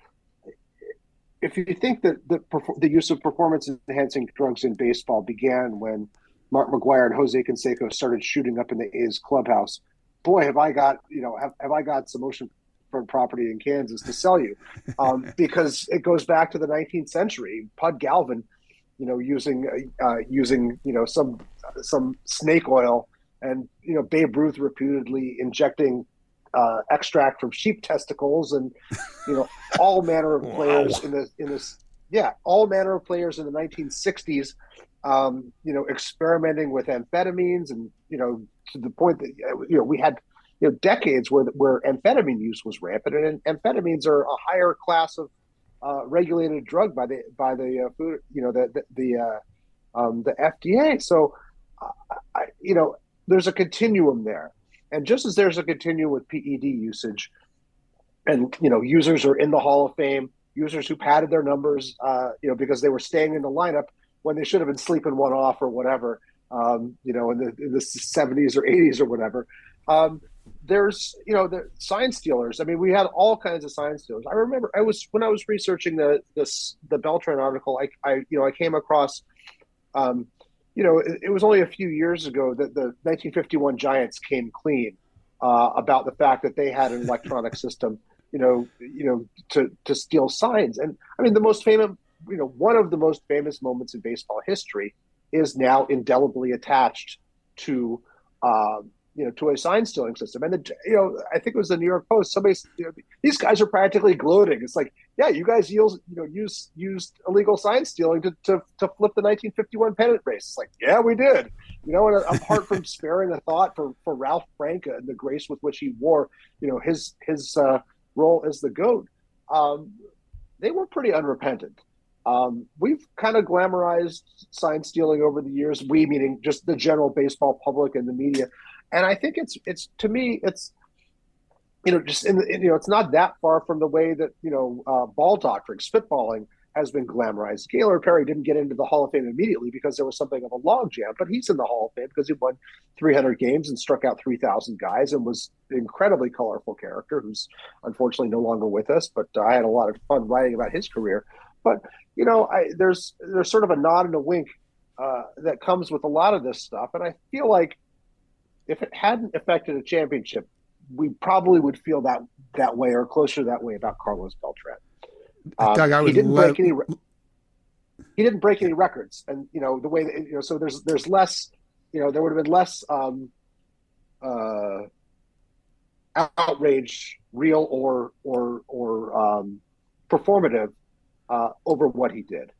if you think that the the use of performance enhancing drugs in baseball began when Mark McGwire and Jose Canseco started shooting up in the A's clubhouse, boy, have I got you know have, have I got some ocean front property in Kansas to sell you, um, because it goes back to the 19th century. Pud Galvin, you know, using uh, using you know some some snake oil, and you know Babe Ruth reputedly injecting uh, extract from sheep testicles, and you know all manner of players wow. in the in this yeah all manner of players in the 1960s. Um, you know, experimenting with amphetamines, and you know, to the point that you know we had you know decades where where amphetamine use was rampant, and amphetamines are a higher class of uh, regulated drug by the by the uh, food, you know, the the the, uh, um, the FDA. So, I, you know, there's a continuum there, and just as there's a continuum with PED usage, and you know, users are in the Hall of Fame, users who padded their numbers, uh, you know, because they were staying in the lineup when they should have been sleeping one off or whatever, um, you know, in the in the 70s or 80s or whatever. Um, there's you know the sign stealers. I mean, we had all kinds of sign stealers. I remember I was when I was researching the this the Beltran article. I, I you know I came across, um, you know, it, it was only a few years ago that the 1951 Giants came clean uh, about the fact that they had an electronic system. You know, you know, to to steal signs. And I mean, the most famous, you know, one of the most famous moments in baseball history is now indelibly attached to. Um, you know, to a sign stealing system. And the, you know, I think it was the New York Post. Somebody, you know, these guys are practically gloating. It's like, yeah, you guys use, you know, use used illegal sign stealing to, to, to flip the 1951 pennant race. It's like, yeah, we did. You know, and apart from sparing a thought for for Ralph Branca and the grace with which he wore, you know, his his uh, role as the goat, um, they were pretty unrepentant. Um, we've kind of glamorized sign stealing over the years. We meaning just the general baseball public and the media and I think it's it's to me it's you know just in the, you know it's not that far from the way that you know uh, ball doctoring, spitballing has been glamorized. Gaylord Perry didn't get into the Hall of Fame immediately because there was something of a logjam, but he's in the Hall of Fame because he won 300 games and struck out 3,000 guys and was an incredibly colorful character who's unfortunately no longer with us. But uh, I had a lot of fun writing about his career. But you know, I, there's there's sort of a nod and a wink uh, that comes with a lot of this stuff, and I feel like if it hadn't affected a championship, we probably would feel that that way or closer that way about Carlos Beltran. Um, Doug, I he didn't love... break any. He didn't break any records, and you know the way that you know. So there's there's less. You know, there would have been less um, uh, outrage, real or or or um, performative, uh, over what he did.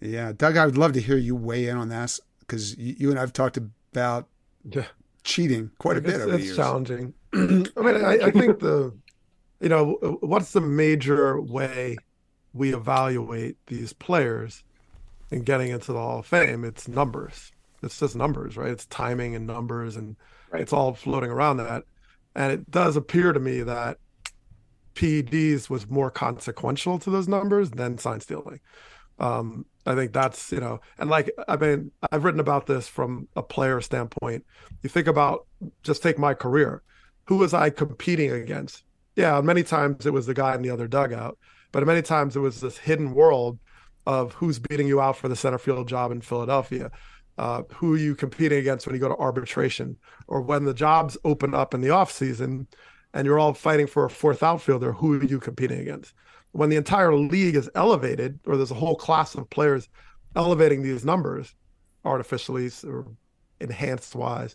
Yeah, Doug, I would love to hear you weigh in on this because you, you and I've talked about Yeah. cheating quite a bit it's, over the years. challenging. I mean, I, I think the, you know, what's the major way we evaluate these players in getting into the Hall of Fame? It's numbers. It's just numbers, right? It's timing and numbers, and Right. it's all floating around that. And it does appear to me that PEDs was more consequential to those numbers than sign stealing. Um, I think that's you know, and like I mean, I've written about this from a player standpoint. You think about just take my career. Who was I competing against? Yeah, many times it was the guy in the other dugout, but many times it was this hidden world of who's beating you out for the center field job in Philadelphia. Uh, who are you competing against when you go to arbitration or when the jobs open up in the off season and you're all fighting for a fourth outfielder, who are you competing against? When the entire league is elevated, or there's a whole class of players elevating these numbers artificially or enhanced wise,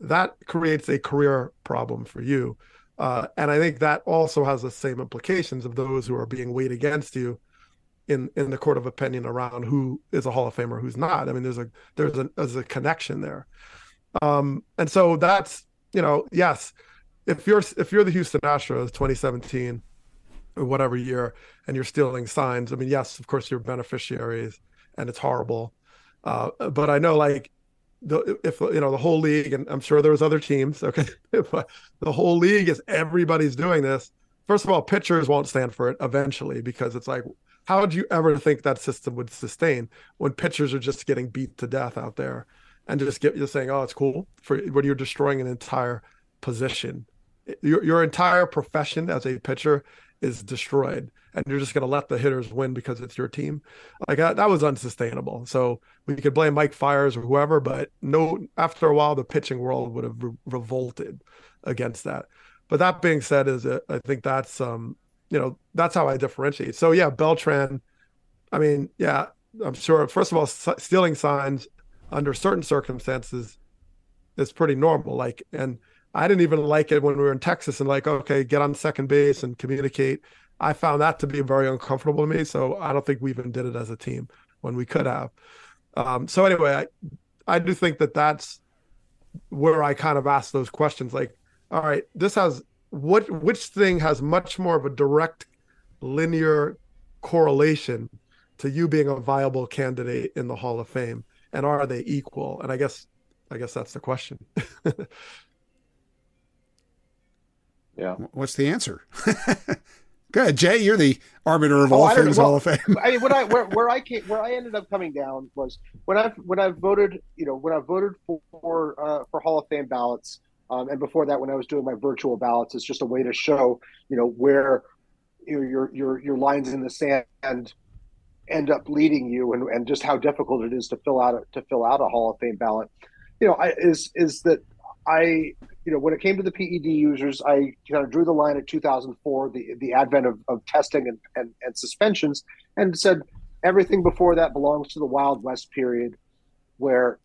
that creates a career problem for you. Uh, and I think that also has the same implications of those who are being weighed against you in in the court of opinion around who is a Hall of Famer, who's not. I mean, there's a there's a there's a connection there. Um, and so that's you know, yes, if you're if you're the Houston Astros 2017 or whatever year and you're stealing signs, I mean, yes, of course you're beneficiaries and it's horrible. Uh, but I know like the if you know the whole league, and I'm sure there was other teams, okay, but the whole league is everybody's doing this. First of all, pitchers won't stand for it eventually because it's like, how would you ever think that system would sustain when pitchers are just getting beat to death out there and just get just saying, oh, it's cool for when you're destroying an entire position. Your your entire profession as a pitcher is destroyed, and you're just going to let the hitters win because it's your team. Like that, that was unsustainable. So we could blame Mike Fiers or whoever, but no, after a while, the pitching world would have re- revolted against that. But that being said, is uh, I think that's um you know that's how I differentiate. So yeah, Beltran. I mean, yeah, I'm sure. First of all, stealing signs under certain circumstances is pretty normal. Like, and I didn't even like it when we were in Texas and like, okay, get on second base and communicate. I found that to be very uncomfortable to me. So I don't think we even did it as a team when we could have. Um, so anyway, I, I do think that that's where I kind of ask those questions. Like, all right, this has what, which thing has much more of a direct linear correlation to you being a viable candidate in the Hall of Fame, and are they equal? And I guess, I guess that's the question. Yeah. What's the answer? Go ahead, Jay. You're the arbiter of Oh, all things know. Hall of Fame. I mean, I where, where I came, where I ended up coming down was when I when I voted, you know, when I voted for uh, for Hall of Fame ballots, um, and before that, when I was doing my virtual ballots, it's just a way to show, you know, where you know, your your your lines in the sand end up leading you, and, and just how difficult it is to fill out a, to fill out a Hall of Fame ballot. You know, I, is is that I you know, when it came to the PED users, I kind of drew the line at 2004, the the advent of, of testing and, and, and suspensions, and said everything before that belongs to the Wild West period, where,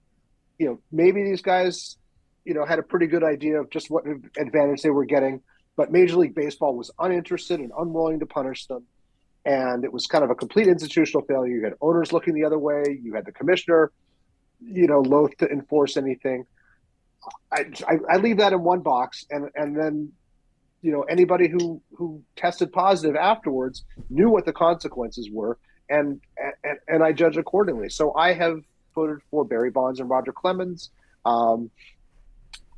you know, maybe these guys, you know, had a pretty good idea of just what advantage they were getting, but Major League Baseball was uninterested and unwilling to punish them, and it was kind of a complete institutional failure. You had owners looking the other way, you had the commissioner, you know, loath to enforce anything. I, I, leave that in one box, and and then, you know, anybody who who tested positive afterwards knew what the consequences were, and and and I judge accordingly. So I have voted for Barry Bonds and Roger Clemens. Um,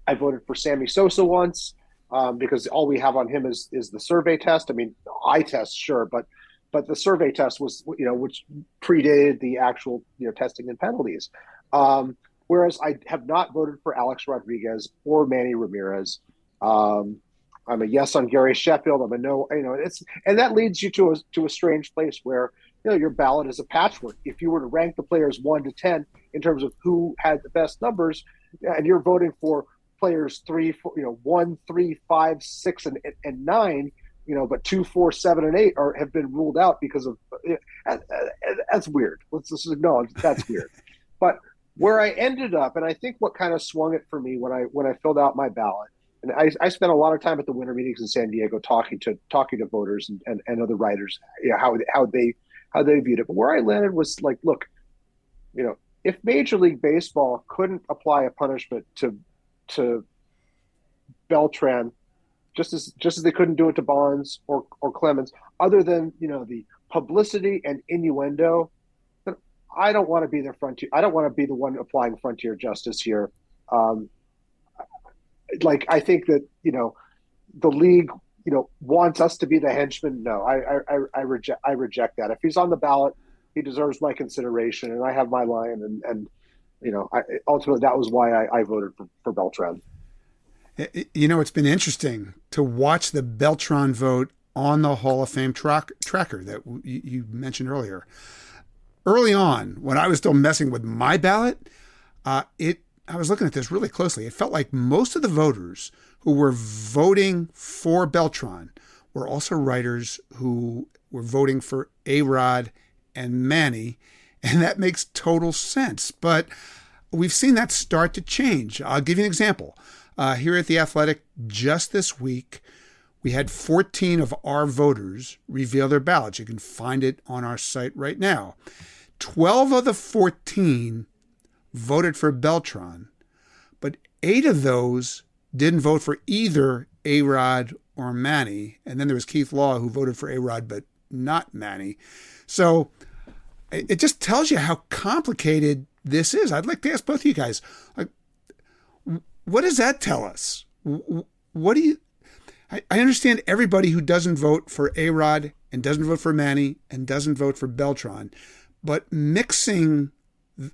I voted for Sammy Sosa once um, because all we have on him is is the survey test. I mean, eye test, sure, but but the survey test was you know which predated the actual you know testing and penalties. Um, Whereas I have not voted for Alex Rodriguez or Manny Ramirez. Um, I'm a yes on Gary Sheffield. I'm a no. You know, it's and that leads you to a to a strange place where you know your ballot is a patchwork. If you were to rank the players one to ten in terms of who had the best numbers, and you're voting for players three, four, you know, one, three, five, six, and and nine, you know, but two, four, seven, and eight are have been ruled out because of uh, that's weird. Let's just acknowledge that's weird. But Where I ended up, and I think what kind of swung it for me when I when I filled out my ballot, and I, I spent a lot of time at the winter meetings in San Diego talking to talking to voters and, and, and other writers, you know, how how they how they viewed it. But where I landed was like, look, you know, if Major League Baseball couldn't apply a punishment to to Beltran, just as just as they couldn't do it to Bonds or or Clemens, other than you know the publicity and innuendo, I don't want to be the frontier. I don't want to be the one applying frontier justice here. Um, like I think that you know the league you know wants us to be the henchmen. No, I I, I reject I reject that. If he's on the ballot, he deserves my consideration, and I have my line. And and you know, I, ultimately that was why I, I voted for, for Beltran. You know, it's been interesting to watch the Beltran vote on the Hall of Fame track, tracker that you mentioned earlier. Early on, when I was still messing with my ballot, uh, it I was looking at this really closely. It felt like most of the voters who were voting for Beltran were also writers who were voting for A Rod and Manny, and that makes total sense. But we've seen that start to change. I'll give you an example. Uh, here at The Athletic, just this week, we had 14 of our voters reveal their ballots. You can find it on our site right now. 12 of the 14 voted for Beltran, but eight of those didn't vote for either A Rod or Manny. And then there was Keith Law who voted for A Rod but not Manny. So it just tells you how complicated this is. I'd like to ask both of you guys, what does that tell us? What do you? I, I understand everybody who doesn't vote for A Rod and doesn't vote for Manny and doesn't vote for Beltran, but mixing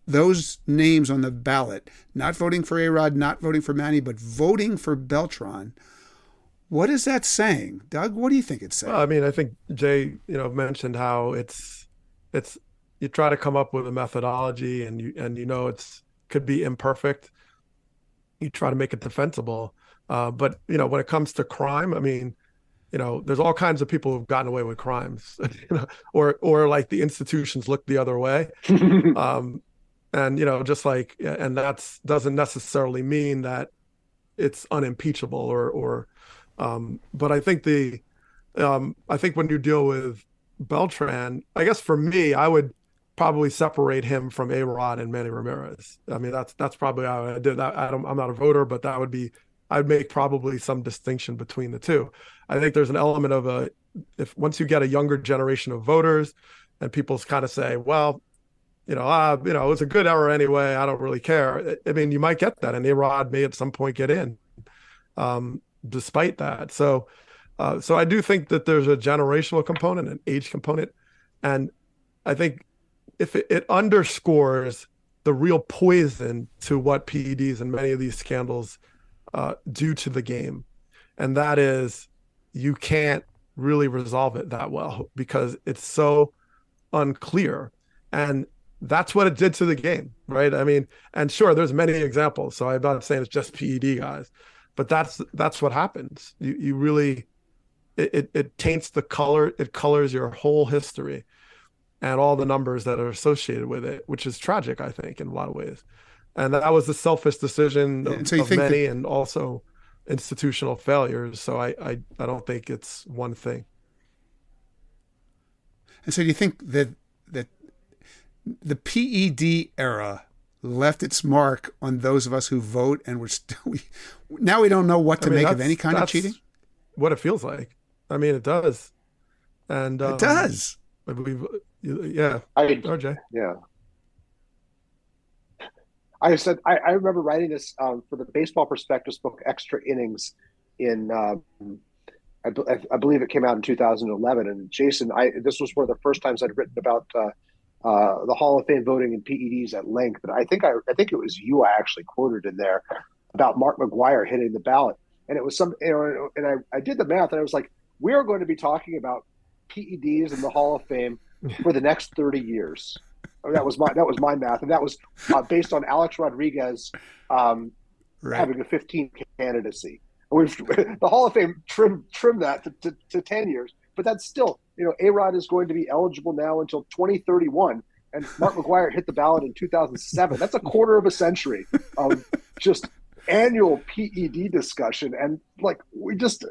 those names on the ballot, not voting for A Rod, not voting for Manny, but voting for Beltran. What is that saying, Doug? What do you think it's saying? Well, I mean, I think Jay, you know, mentioned how it's it's you try to come up with a methodology, and you and you know it's could be imperfect. You try to make it defensible, uh, but you know when it comes to crime, I mean, you know, there's all kinds of people who've gotten away with crimes, you know, or or like the institutions look the other way. um, and you know just like and that's doesn't necessarily mean that it's unimpeachable or or um but i think the um i think when you deal with beltran i guess for me i would probably separate him from a rod and manny ramirez i mean that's that's probably how i did that i don't i'm not a voter but that would be i'd make probably some distinction between the two i think there's an element of a if once you get a younger generation of voters and people kind of say well you know, uh, you know, it's a good error anyway. I don't really care. I mean, you might get that, and Arod may at some point get in, um, despite that. So, uh, so I do think that there's a generational component, an age component, and I think if it, it underscores the real poison to what PEDs and many of these scandals uh, do to the game, and that is you can't really resolve it that well because it's so unclear and that's what it did to the game, right? I mean, and sure, there's many examples. So I'm not saying it's just PED guys, but that's that's what happens. You you really it, it taints the color, it colors your whole history and all the numbers that are associated with it, which is tragic, I think, in a lot of ways. And that was the selfish decision of, so of many that... and also institutional failures. So I, I I don't think it's one thing. And so do you think that that the PED era left its mark on those of us who vote, and we're still we, now we don't know what to I mean, make of any kind of cheating. What it feels like. I mean, it does, and um, it does. We, yeah, I, RJ. Yeah. I said I, I remember writing this um, for the Baseball Prospectus book, Extra Innings, in um, I, I, believe it came out in 2011. And Jayson, I this was one of the first times I'd written about uh, uh, the Hall of Fame voting and PEDs at length. But I think I, I think it was you I actually quoted in there about Mark McGwire hitting the ballot, and it was some you know, and I, I did the math and I was like, we are going to be talking about PEDs in the Hall of Fame for the next thirty years. That was my that was my math, and that was uh, based on Alex Rodriguez um, right. having a 15 candidacy. We've the Hall of Fame trimmed trim that to, to, to 10 years, but that's still you know, A Rod is going to be eligible now until 2031. and Mark McGwire hit the ballot in 2007. That's a quarter of a century of just annual PED discussion, and like we just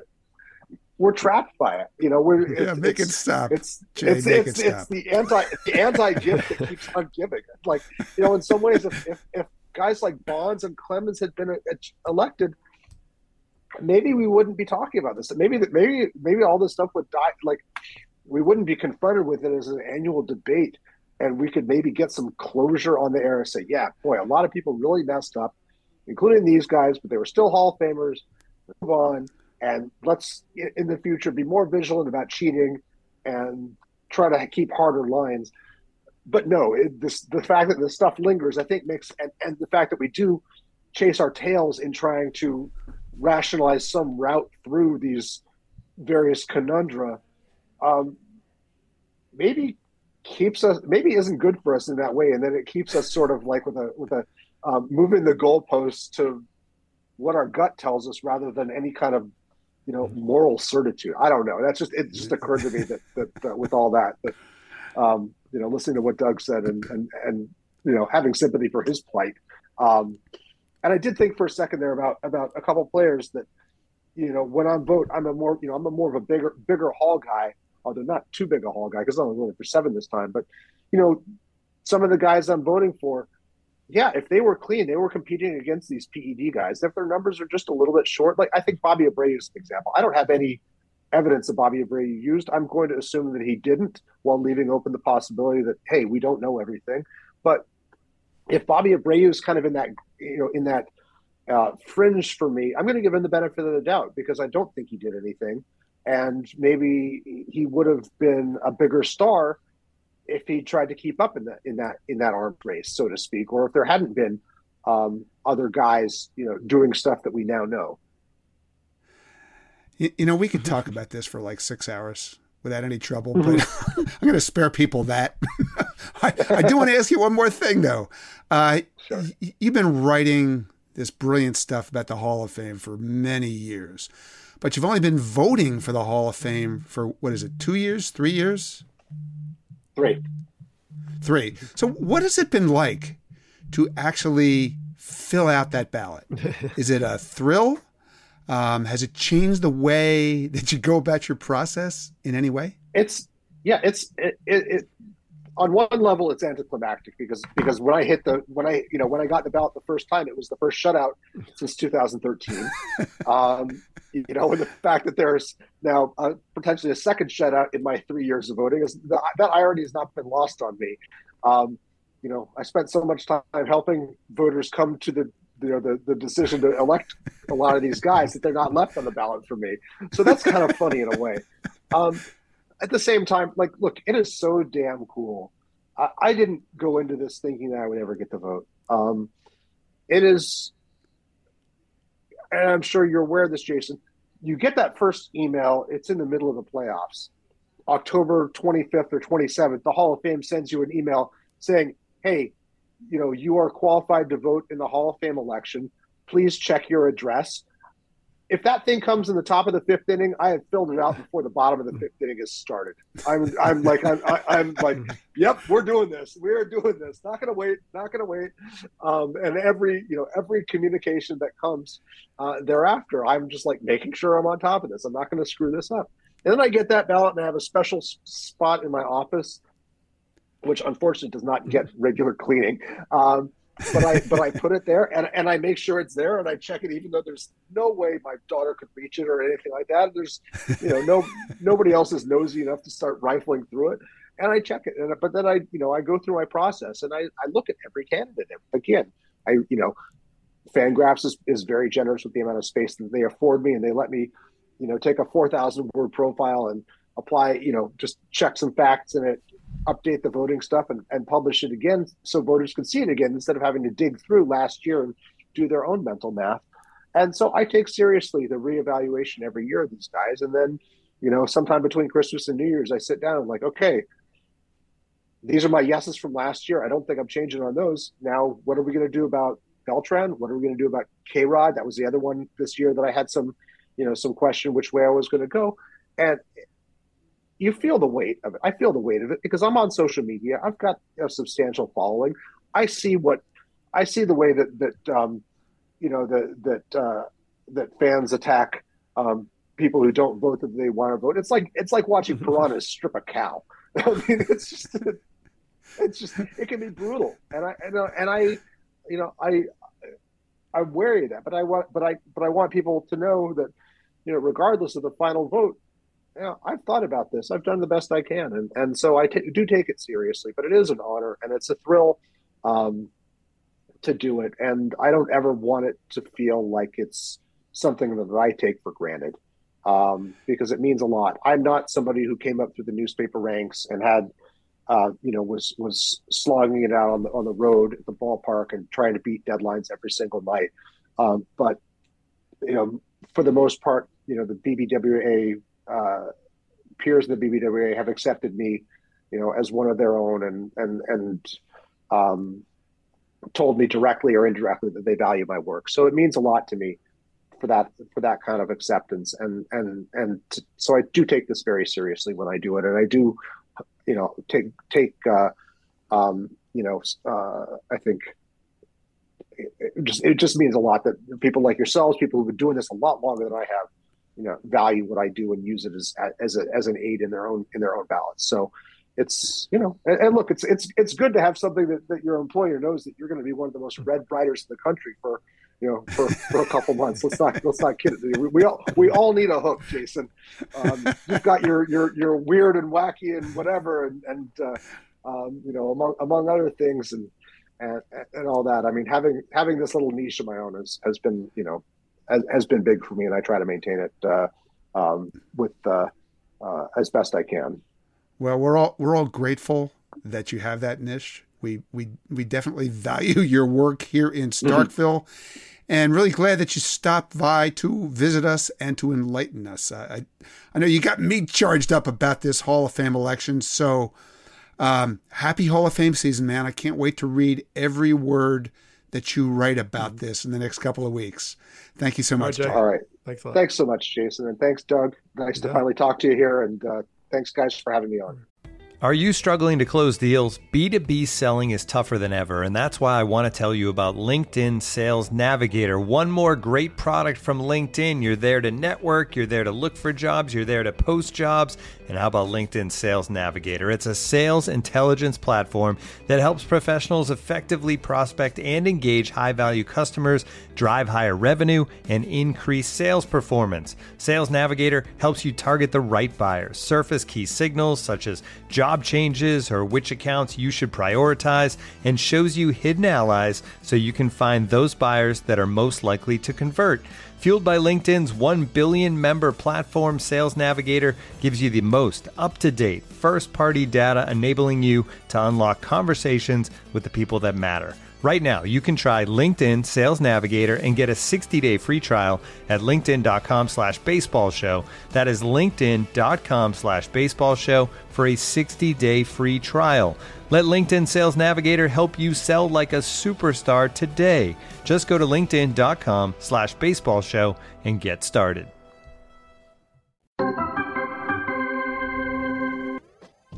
we're trapped by it. You know, we're yeah, it's, make it's, it stop. It's Jay, it's it's, it it's the anti the anti gift that keeps on giving. Like you know, in some ways, if if, if guys like Bonds and Clemens had been uh, elected, maybe we wouldn't be talking about this. Maybe that maybe maybe all this stuff would die. Like we wouldn't be confronted with it as an annual debate, and we could maybe get some closure on the air and say, yeah, boy, a lot of people really messed up, including these guys, but they were still Hall of Famers. Move on, and let's in the future be more vigilant about cheating and try to keep harder lines. But no, it, this, the fact that this stuff lingers, I think, makes and, and the fact that we do chase our tails in trying to rationalize some route through these various conundra, um, maybe keeps us maybe isn't good for us in that way, and then it keeps us sort of like with a with a um, moving the goalposts to what our gut tells us rather than any kind of you know moral certitude. I don't know. That's just it just occurred to me that that, that with all that that um, you know listening to what Doug said and and and you know having sympathy for his plight. Um, and I did think for a second there about about a couple players that you know when I'm vote I'm a more you know I'm a more of a bigger bigger hall guy although not too big a hall guy because I'm only voting for seven this time but you know some of the guys I'm voting for yeah if they were clean they were competing against these PED guys. If their numbers are just a little bit short like I think Bobby Abreu is an example. I don't have any evidence that Bobby Abreu used. I'm going to assume that he didn't while leaving open the possibility that hey we don't know everything. But if Bobby Abreu is kind of in that you know in that uh, fringe for me, I'm going to give him the benefit of the doubt because I don't think he did anything, and maybe he would have been a bigger star if he tried to keep up in that in that in that arms race, so to speak, or if there hadn't been um, other guys, you know, doing stuff that we now know. You, you know, we could talk about this for like six hours without any trouble, but I'm going to spare people that. I, I, do want to ask you one more thing, though. Uh, sure. y- you've been writing this brilliant stuff about the Hall of Fame for many years, but you've only been voting for the Hall of Fame for what is it, two years, three years? Three. Three. So, what has it been like to actually fill out that ballot? is it a thrill? Um, has it changed the way that you go about your process in any way? It's yeah, it's it, it, it on one level it's anticlimactic because because when I hit the when I you know when I got the ballot the first time it was the first shutout since 2013. um, you know, and the fact that there's now uh, potentially a second shutout in my three years of voting is that, that irony has not been lost on me. Um, you know, I spent so much time helping voters come to the you know the, the decision to elect a lot of these guys that they're not left on the ballot for me. So that's kind of funny in a way. Um, at the same time, like, look, it is so damn cool. I, I, didn't go into this thinking that I would ever get the vote. Um, it is, and I'm sure you're aware of this, Jayson. You get that first email, it's in the middle of the playoffs. October 25th or 27th, the Hall of Fame sends you an email saying, hey, you know, you are qualified to vote in the Hall of Fame election. Please check your address. If that thing comes in the top of the fifth inning, I have filled it out before the bottom of the fifth inning has started. I'm, I'm like, I'm, I'm like, yep, we're doing this. We're doing this. Not gonna wait. Not gonna wait. Um, and every, you know, every communication that comes uh, thereafter, I'm just like making sure I'm on top of this. I'm not gonna screw this up. And then I get that ballot and I have a special spot in my office which unfortunately does not get regular cleaning. Um, but I but I put it there and, and I make sure it's there and I check it even though there's no way my daughter could reach it or anything like that. There's you know no nobody else is nosy enough to start rifling through it. And I check it. And, but then I you know I go through my process and I, I look at every candidate. Again, I you know Fangraphs is, is very generous with the amount of space that they afford me and they let me, you know, take a four thousand word profile and apply, you know, just check some facts in it, update the voting stuff and, and publish it again so voters can see it again instead of having to dig through last year and do their own mental math. And so I take seriously the reevaluation every year of these guys. And then, you know, sometime between Christmas and New Year's, I sit down and like, okay, these are my yeses from last year. I don't think I'm changing on those. Now, what are we going to do about Beltran? What are we going to do about K Rod? That was the other one this year that I had some, you know, some question which way I was going to go. And you feel the weight of it. I feel the weight of it because I'm on social media. I've got a substantial following. I see what I see the way that that um, you know that that uh, that fans attack um, people who don't vote that they want to vote. It's like it's like watching piranhas strip a cow. I mean, it's just it's just it can be brutal, and I and, and I you know I I'm wary of that, but I want but I but I want people to know that you know regardless of the final vote, you know, I've thought about this. I've done the best I can, and and so I t- do take it seriously. But it is an honor, and it's a thrill um, to do it. And I don't ever want it to feel like it's something that I take for granted, um, because it means a lot. I'm not somebody who came up through the newspaper ranks and had, uh, you know, was was slogging it out on the on the road at the ballpark and trying to beat deadlines every single night. Um, but you know, for the most part, you know, the BBWA uh, peers in the BBWA have accepted me, you know, as one of their own, and and and um, told me directly or indirectly that they value my work. So it means a lot to me for that for that kind of acceptance, and and and to, so I do take this very seriously when I do it, and I do, you know, take take, uh, um, you know, uh, I think. It just it just means a lot that people like yourselves, people who've been doing this a lot longer than I have, you know value what I do and use it as as a, as an aid in their own in their own ballots. So it's you know and, and, look it's it's it's good to have something that, that your employer knows that you're going to be one of the most read writers in the country for you know for, for a couple months. Let's not let's not kid it. We, we all we all need a hook, Jayson. Um, you've got your your your weird and wacky and whatever and and uh, um, you know among among other things and. And, and all that. I mean, having having this little niche of my own has, has been, you know, has, has been big for me, and I try to maintain it uh, um, with uh, uh, as best I can. Well, we're all we're all grateful that you have that niche. We we we definitely value your work here in mm-hmm. Starkville, mm-hmm. and really glad that you stopped by to visit us and to enlighten us. I I know you got me charged up about this Hall of Fame election, so um, happy Hall of Fame season, man! I can't wait to read every word that you write about mm-hmm. this in the next couple of weeks. Thank you so much. All right. Thanks, a lot. thanks so much, Jayson. And thanks, Doug. Nice yeah. to finally talk to you here. And uh, thanks, guys, for having me on. Are you struggling to close deals? B2B selling is tougher than ever, and that's why I want to tell you about LinkedIn Sales Navigator. One more great product from LinkedIn. You're there to network, you're there to look for jobs, you're there to post jobs. And how about LinkedIn Sales Navigator? It's a sales intelligence platform that helps professionals effectively prospect and engage high value customers, drive higher revenue, and increase sales performance. Sales Navigator helps you target the right buyers, surface key signals such as job changes or which accounts you should prioritize, and shows you hidden allies so you can find those buyers that are most likely to convert. Fueled by LinkedIn's 1 billion member platform, Sales Navigator gives you the most up to date, first party data, enabling you to unlock conversations with the people that matter. Right now, you can try LinkedIn Sales Navigator and get a 60-day free trial at linkedin.com slash baseball show. That is linkedin.com slash baseball show for a 60-day free trial. Let LinkedIn Sales Navigator help you sell like a superstar today. Just go to linkedin.com slash baseball show and get started.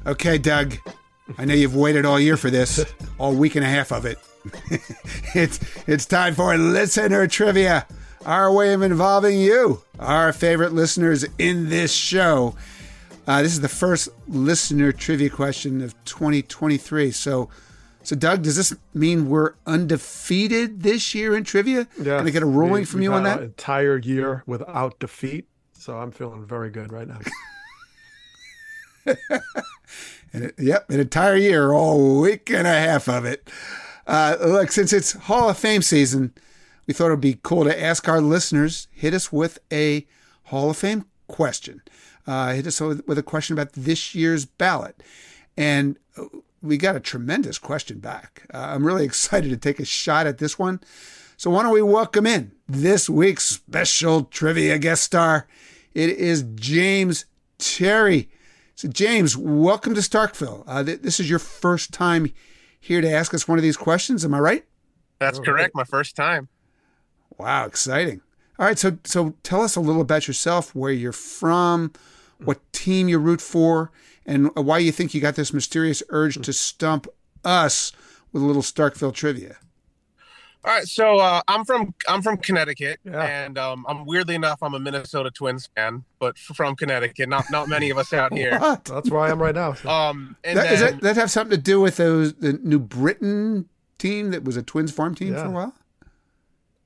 Okay, Doug. I know you've waited all year for this, all week and a half of it. It's it's time for listener trivia. Our way of involving you, our favorite listeners in this show. Uh, this is the first listener trivia question of 2023. So, so Doug, does this mean we're undefeated this year in trivia? Yeah, Can I get a ruling we, from you on that? Entire year without defeat. So I'm feeling very good right now. and it, yep, an entire year, all week and a half of it. Uh, look, since it's Hall of Fame season, we thought it'd be cool to ask our listeners hit us with a Hall of Fame question. Uh, hit us with a question about this year's ballot, and we got a tremendous question back. Uh, I'm really excited to take a shot at this one. So why don't we welcome in this week's special trivia guest star? It is James Terry. So James, welcome to Starkville. Uh, th- this is your first time here to ask us one of these questions. Am I right? That's oh, correct. My first time. Wow, exciting. All right, so so tell us a little about yourself, where you're from, what team you root for, and why you think you got this mysterious urge to stump us with a little Starkville trivia. All right, so uh, I'm from I'm from Connecticut, Yeah. and um, I'm weirdly enough I'm a Minnesota Twins fan, but f- from Connecticut. Not not many of us out here. What? That's where I am right now. so- Um, and That, then, does that, that have something to do with those the New Britain team that was a Twins farm team for a while?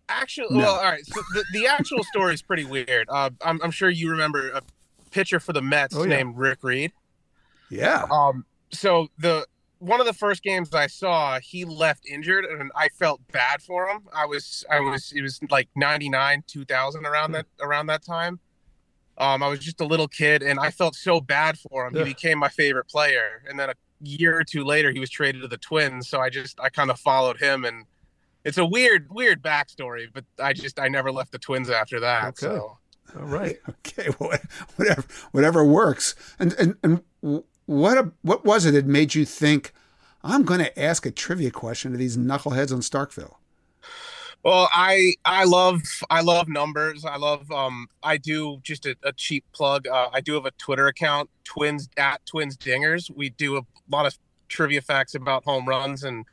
actually, No. well, all right. So the, the actual story is pretty weird. Uh, I'm I'm sure you remember a pitcher for the Mets Oh, yeah. named Rick Reed. Yeah. Um, so the one of the first games I saw, he left injured, and I felt bad for him. I was, I was, it was like '99, 2000, around that, around that time. Um, I was just a little kid, and I felt so bad for him. Yeah. He became my favorite player, and then a year or two later, he was traded to the Twins. So I just, I kind of followed him, and it's a weird, weird backstory. But I just, I never left the Twins after that. Okay. So All right. Okay. Well, whatever. Whatever works. And and and what a, what was it that made you think I'm going to ask a trivia question to these knuckleheads on Starkville? Well, I I love I love numbers. I love um I do just a, a cheap plug. Uh, I do have a Twitter account, twins at twins dingers. We do a lot of trivia facts about home runs and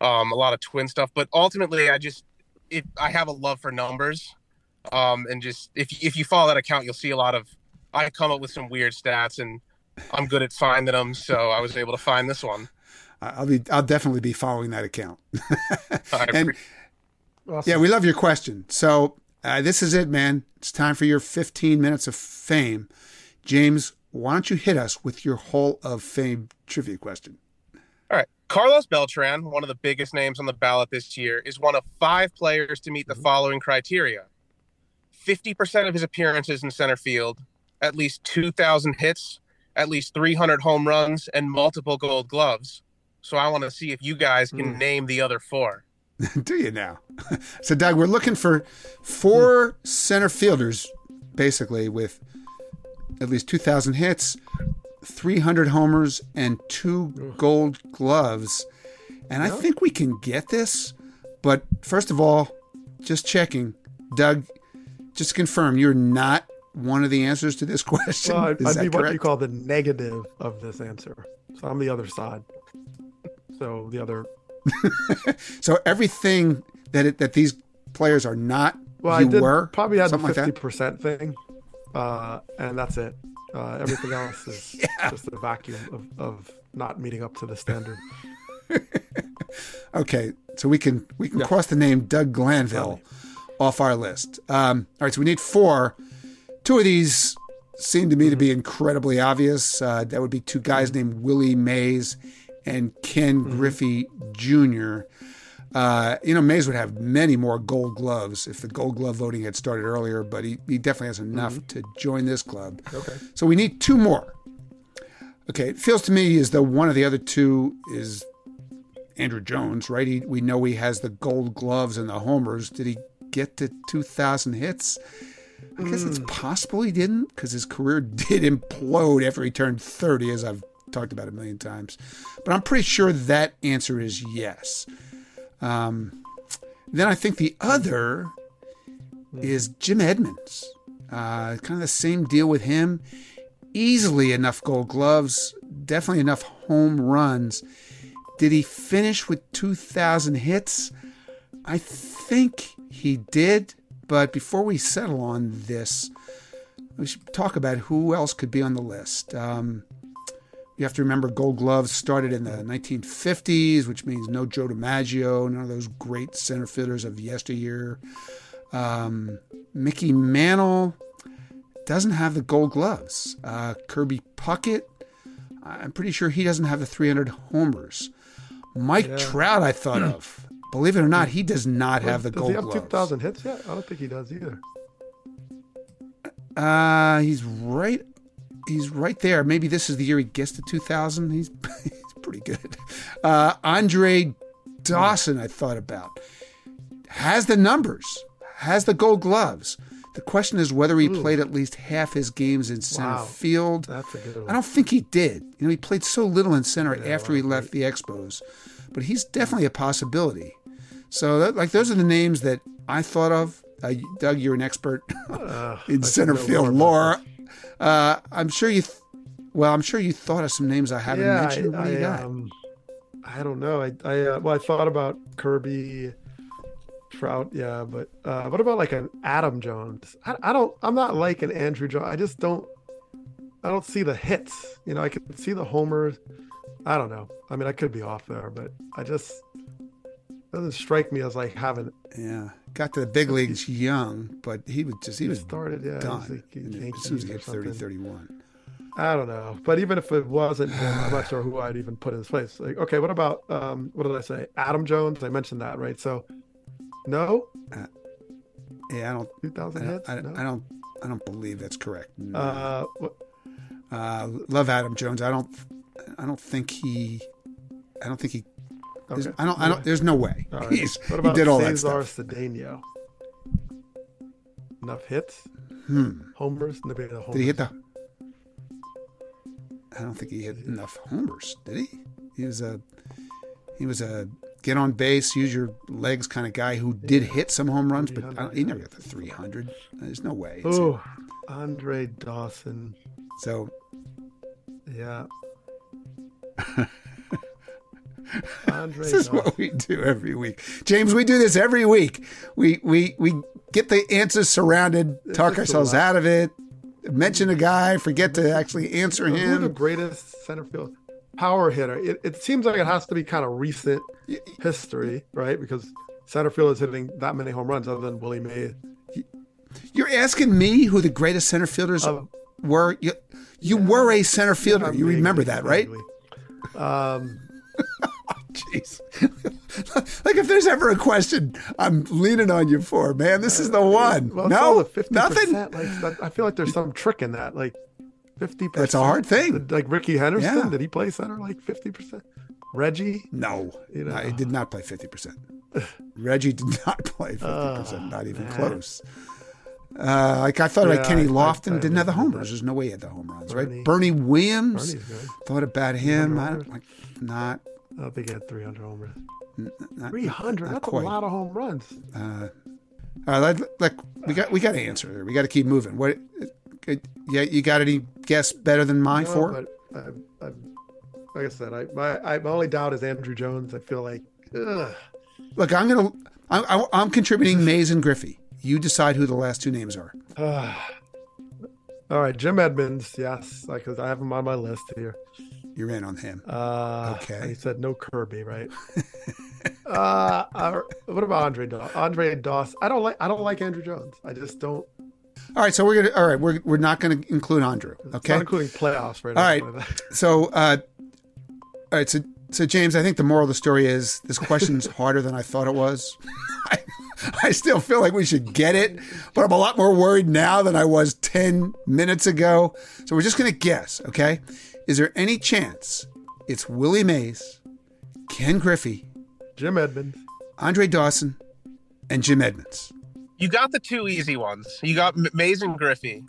um a lot of twin stuff. But ultimately, I just it I have a love for numbers. Um and just if if you follow that account, you'll see a lot of I come up with some weird stats and I'm good at finding them. So I was able to find this one. I- I'll be I'll definitely be following that account. And Awesome. yeah, we love your question. So uh, this is it, man. It's time for your 15 minutes of fame. James, why don't you hit us with your Hall of Fame trivia question? All right. Carlos Beltran, one of the biggest names on the ballot this year, is one of five players to meet the following criteria 50% of his appearances in center field, at least 2,000 hits, at least 300 home runs, and multiple gold gloves. So I want to see if you guys can hmm. name the other four. Do you now? so, Doug, we're looking for four hmm. center fielders, basically, with at least 2,000 hits, 300 homers, and two gold gloves. And I think we can get this. But first of all, just checking. Doug, just confirm, you're not one of the answers to this question. Well, I'd, Is I'd that be what you call the negative of this answer. So I'm the other side. So the other. So everything that it, that these players are not, Well, you I did were probably had the something like fifty percent thing, uh, and that's it. Uh, everything else is just a vacuum of, of not meeting up to the standard. Okay, so we can we can cross the name Doug Glanville off our list. Um, all right, so we need four. Two of these seem to me to be incredibly obvious. Uh, that would be two guys named Willie Mays and Ken Griffey Jr. Uh, you know, Mays would have many more gold gloves if the gold glove voting had started earlier, but he, he definitely has enough to join this club. Okay. So we need two more. Okay, it feels to me as though one of the other two is Andruw Jones, right? He, we know he has the gold gloves and the homers. Did he get to 2,000 hits? I guess it's possible he didn't because his career did implode after he turned 30, as I've talked about a million times. But I'm pretty sure that answer is yes. Um, then I think the other is Jim Edmonds. Uh, kind of the same deal with him. Easily enough gold gloves, definitely enough home runs. Did he finish with 2,000 hits? I think he did. But before we settle on this, we should talk about who else could be on the list. Um, you have to remember Gold Gloves started in the 1950s, which means no Joe DiMaggio, none of those great center fielders of yesteryear. Um, Mickey Mantle doesn't have the Gold Gloves. Uh, Kirby Puckett, I'm pretty sure he doesn't have the 300 homers. Mike Trout, I thought of. Believe it or not, he does not have the gold. Does Gold he have Gloves. two thousand hits yet? I don't think he does either. Uh, he's right. He's right there. Maybe this is the year he gets to 2000. He's, he's pretty good. Uh, Andre Dawson, I thought about, has the numbers, has the gold gloves. The question is whether he played at least half his games in center Wow. field. That's a good one. I don't think he did. You know, he played so little in center after he left the Expos, but he's definitely a possibility. So, that, like, those are the names that I thought of. Uh, Doug, you're an expert in I center field lore. Uh, I'm sure you. Th- well, I'm sure you thought of some names I haven't yeah, mentioned. I, What do you I, got? um, I don't know. I, I uh, well, I thought about Kirby, Trout, yeah, but uh, what about like an Adam Jones? I, I don't. I'm not like an Andruw Jones. I just don't. I don't see the hits. You know, I can see the homers. I don't know. I mean, I could be off there, but I just doesn't strike me as like having yeah, got to the big leagues young, but he was just he He was started, yeah, he was done like as soon as he hit 30, 31. I don't know. But even if it wasn't him, I'm not sure who I'd even put in his place. Like, okay, what about um what did I say? Adam Jones. I mentioned that, right? So no, Yeah, I don't. two I don't, hits. I, no? I don't. I don't believe that's correct. No. Uh, what, Uh, love Adam Jones. I don't. I don't think he. I don't think he. There's- Okay. I don't. I don't. There's no way. all right. He's, what he about did all that Cesar stuff. Cedeno? Enough hits, Hmm. homers, maybe the homers. Did he hit the? I don't think he hit enough homers. Did he? He was a. He was a get on base, use your legs kind of guy who did hit some home runs, but I don't, he never got the 300. There's no way. Oh, Andre Dawson. So Yeah. Andre This is what we do every week, James. We do this every week. We we we get the answers surrounded, talk ourselves out of it, mention a guy, forget to actually answer Who's the him. greatest center field power hitter? It, it seems like it has to be kind of recent history, right? Because center field is hitting that many home runs other than Willie Mays. You're asking me who the greatest center fielders were. You you were a center fielder. You remember that, right? Um, Jeez. like if there's ever a question I'm leaning on you for, man, this is the one. well, no, 50%, nothing. Like I feel like there's some trick in that. Like fifty percent. That's a hard thing. Like Rickey Henderson, Yeah. did he play center like fifty percent? Reggie, No, You know. I did not play 50%. Reggie did not play 50%, not even man. close. Uh, like I thought Yeah, about Kenny I- Lofton, I didn't have the homers. that. There's no way he had the home runs, right? Bernie. Bernie Williams, thought about him. I don't like not. I don't think he had three hundred home runs. not Three hundred. not That's quite. a lot of home runs. Uh, all right, like we got we got to answer there. We got to keep moving. What? uh, Yeah, you got any guess better than mine No, for? But I, I, like I said, I my, I my only doubt is Andruw Jones. I feel like, ugh. Look, I'm gonna. I'm, I'm- I'm contributing Mays and Griffey. You decide who the last two names are. all right, Jim Edmonds. Yes, because I have him on my list here. You're in on him. Uh, Okay. He said no Kirby, right? uh, uh, what about Andre Dawson? Andre Doss. I don't like. I don't like Andruw Jones. I just don't. All right, so we're gonna. All right, we're we're not gonna include Andruw. Okay. Not including playoffs, right? All right. So, uh, all right. So, so James, I think the moral of the story is this question's harder than I thought it was. I, I still feel like we should get it, but I'm a lot more worried now than I was 10 minutes ago. So we're just going to guess, okay? Is there any chance it's Willie Mays, Ken Griffey, Jim Edmonds. Andre Dawson, and Jim Edmonds? You got the two easy ones. You got Mays and Griffey.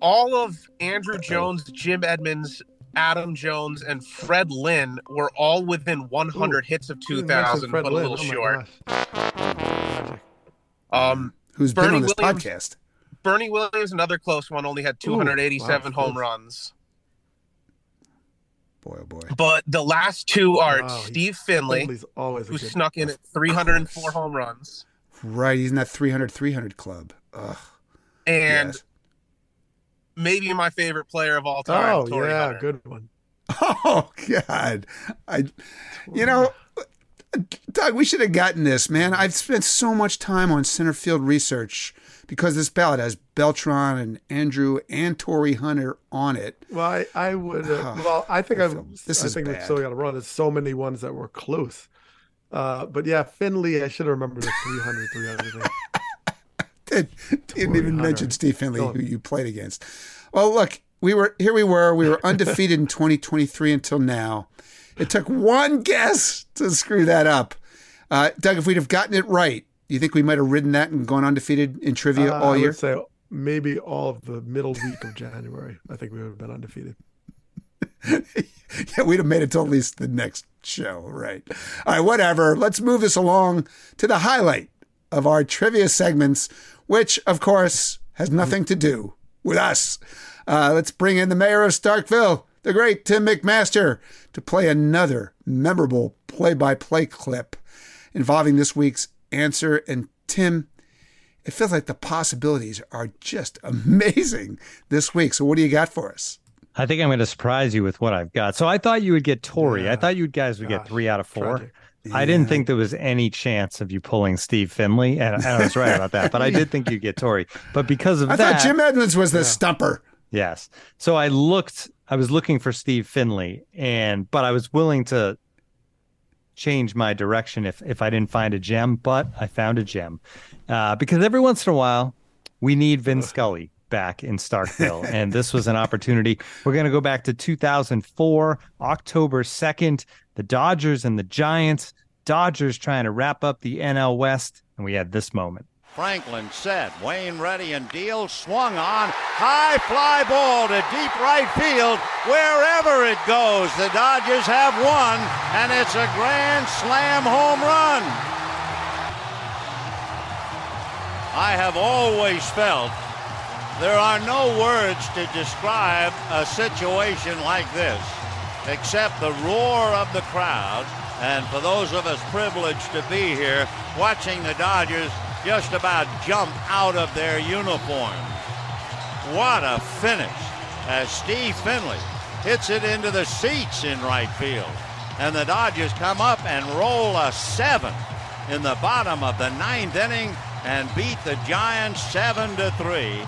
All of Andruw Jones, Jim Edmonds, Adam Jones, and Fred Lynn were all within 100 hits of You didn't mention 2000, but a little Oh my short. gosh. Magic. Um, Who's been Bernie on this Williams- podcast? Bernie Williams, another close one, only had 287 wow, home close. runs. Boy, oh boy. But the last two are Wow, he- Steve Finley, Finley's always a who good. snuck in at 304 home runs, Right, he's in that 300 300 club. Ugh. and Yes. maybe my favorite player of all time, Oh Torrey yeah, Hunter. good one. Oh God, I, you know, Doug, we should have gotten this, man. I've spent so much time on center field research because this ballot has Beltran and Andruw and Torrey Hunter on it. Well, I, I would. Uh, Oh, well, I think I I've. this I is think we bad. still got to run. There's so many ones that were close. Uh, but yeah, Finley. I should have remembered the 300, 300 thing. Did, didn't even Hunter. mention Steve Finley, who you played against. Well, look, we were here. We were we were undefeated in 2023 until now. It took one guess to screw that up. Uh, Doug, if we'd have gotten it right, do you think we might have ridden that and gone undefeated in trivia Uh, all I year? would say maybe all of the middle week of January. I think we would have been undefeated. yeah, we'd have made it to at least the next show, right? All right, whatever. Let's move this along to the highlight of our trivia segments, which, of course, has nothing to do with us. Uh, let's bring in the mayor of Starkville, the great Tim McMaster, to play another memorable play by play clip involving this week's answer. And Tim, it feels like the possibilities are just amazing this week. So, what do you got for us? I think I'm going to surprise you with what I've got. So I thought you would get Torrey. Yeah. I thought you guys would Gosh, get three out of four. tragic. I didn't think there was any chance of you pulling Steve Finley, and I was right about that. But I did think you'd get Torrey. But because of I that, I thought Jim Edmonds was the stumper. Yes. So I looked, I was looking for Steve Finley, and but I was willing to change my direction if if I didn't find a gem, but I found a gem. Uh, because every once in a while, we need Vin Scully back in Starkville, and this was an opportunity. We're going to go back to 2004, October 2nd, the Dodgers and the Giants. Dodgers trying to wrap up the NL West, and we had this moment. Franklin set, Wayne ready and deal, swung on, high fly ball to deep right field. Wherever it goes, the Dodgers have won, and it's a grand slam home run. I have always felt there are no words to describe a situation like this except the roar of the crowd. And for those of us privileged to be here, watching the Dodgers just about jump out of their uniforms. What a finish as Steve Finley hits it into the seats in right field. And the Dodgers come up and roll a seven in the bottom of the ninth inning and beat the Giants seven to three.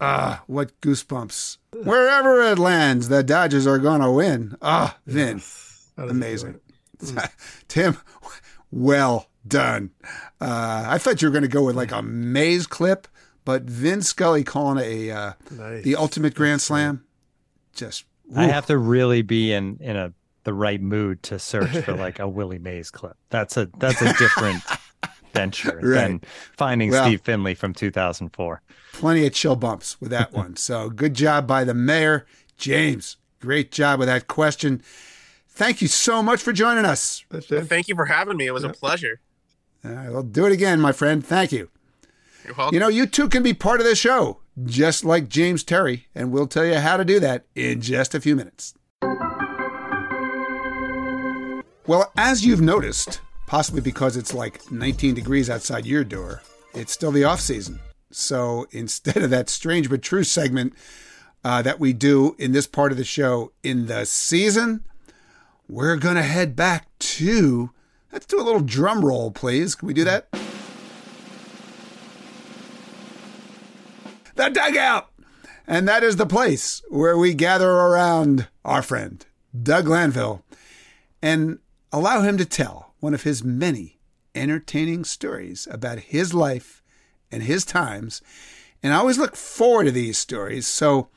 Ah, what goosebumps. Wherever it lands, the Dodgers are going to win. Ah, Vin. That is Amazing. Tim, well done. Uh, I thought you were going to go with like a Mays clip, but Vin Scully calling it a uh, Nice. the ultimate grand slam. Just I have to really be in in a the right mood to search for like a Willie Mays clip. That's a that's a different venture than finding Well- Steve Finley from 2004. plenty of chill bumps with that one. So good job by the mayor, James. Great job with that question. Thank you so much for joining us. That's it. Thank you for having me. It was a pleasure. All right, well, do it again, my friend. Thank you. You're welcome. You know, you too can be part of this show, just like James Terry, and we'll tell you how to do that in just a few minutes. Well, as you've noticed, possibly because it's like 19 degrees outside your door, it's still the off season. So instead of that strange but true segment uh, that we do in this part of the show in the season, we're going to head back to. Let's do a little drum roll, please. Can we do that? the dugout. And that is the place where we gather around our friend, Doug Glanville, and allow him to tell one of his many entertaining stories about his life and his times. And I always look forward to these stories. So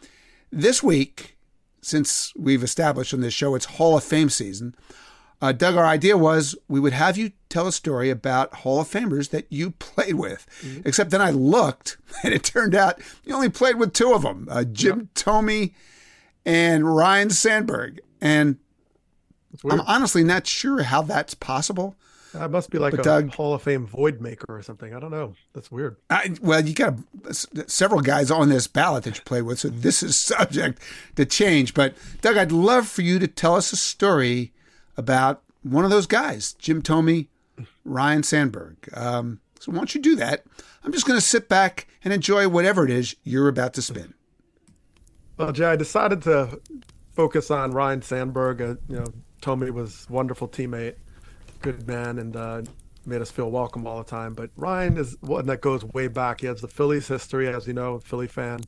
this week, since we've established on this show it's Hall of Fame season, uh, Doug, our idea was we would have you tell a story about Hall of Famers that you played with. Except then I looked, and it turned out you only played with two of them uh, Jim Thome and Ryne Sandberg. And I'm honestly not sure how that's possible. I must be like But a Doug- Hall of Fame void maker or something. I don't know. That's weird. I, well, you got several guys on this ballot that you played with, so this is subject to change. But Doug, I'd love for you to tell us a story about one of those guys, Jim Thome, Ryne Sandberg. Um, so don't you do that? I'm just going to sit back and enjoy whatever it is you're about to spin. Well, Jay, I decided to focus on Ryne Sandberg. Uh, you know, Thome was wonderful teammate, good man, and uh, made us feel welcome all the time. But Ryne is one that goes way back. He has the Phillies history, as you know, Philly fan.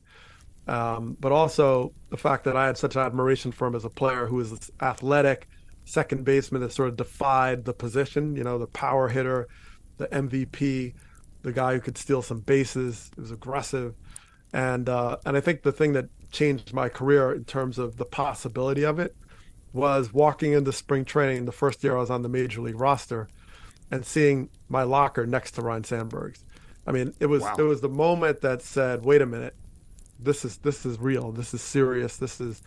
Um, but also the fact that I had such admiration for him as a player who was athletic second baseman that sort of defied the position, you know, the power hitter, the MVP, the guy who could steal some bases, he was aggressive. And uh, and I think the thing that changed my career in terms of the possibility of it was walking into spring training the first year I was on the major league roster and seeing my locker next to Ryne Sandberg's. I mean, it was Wow. it was the moment that said, "Wait a minute, this is this is real. This is serious. This is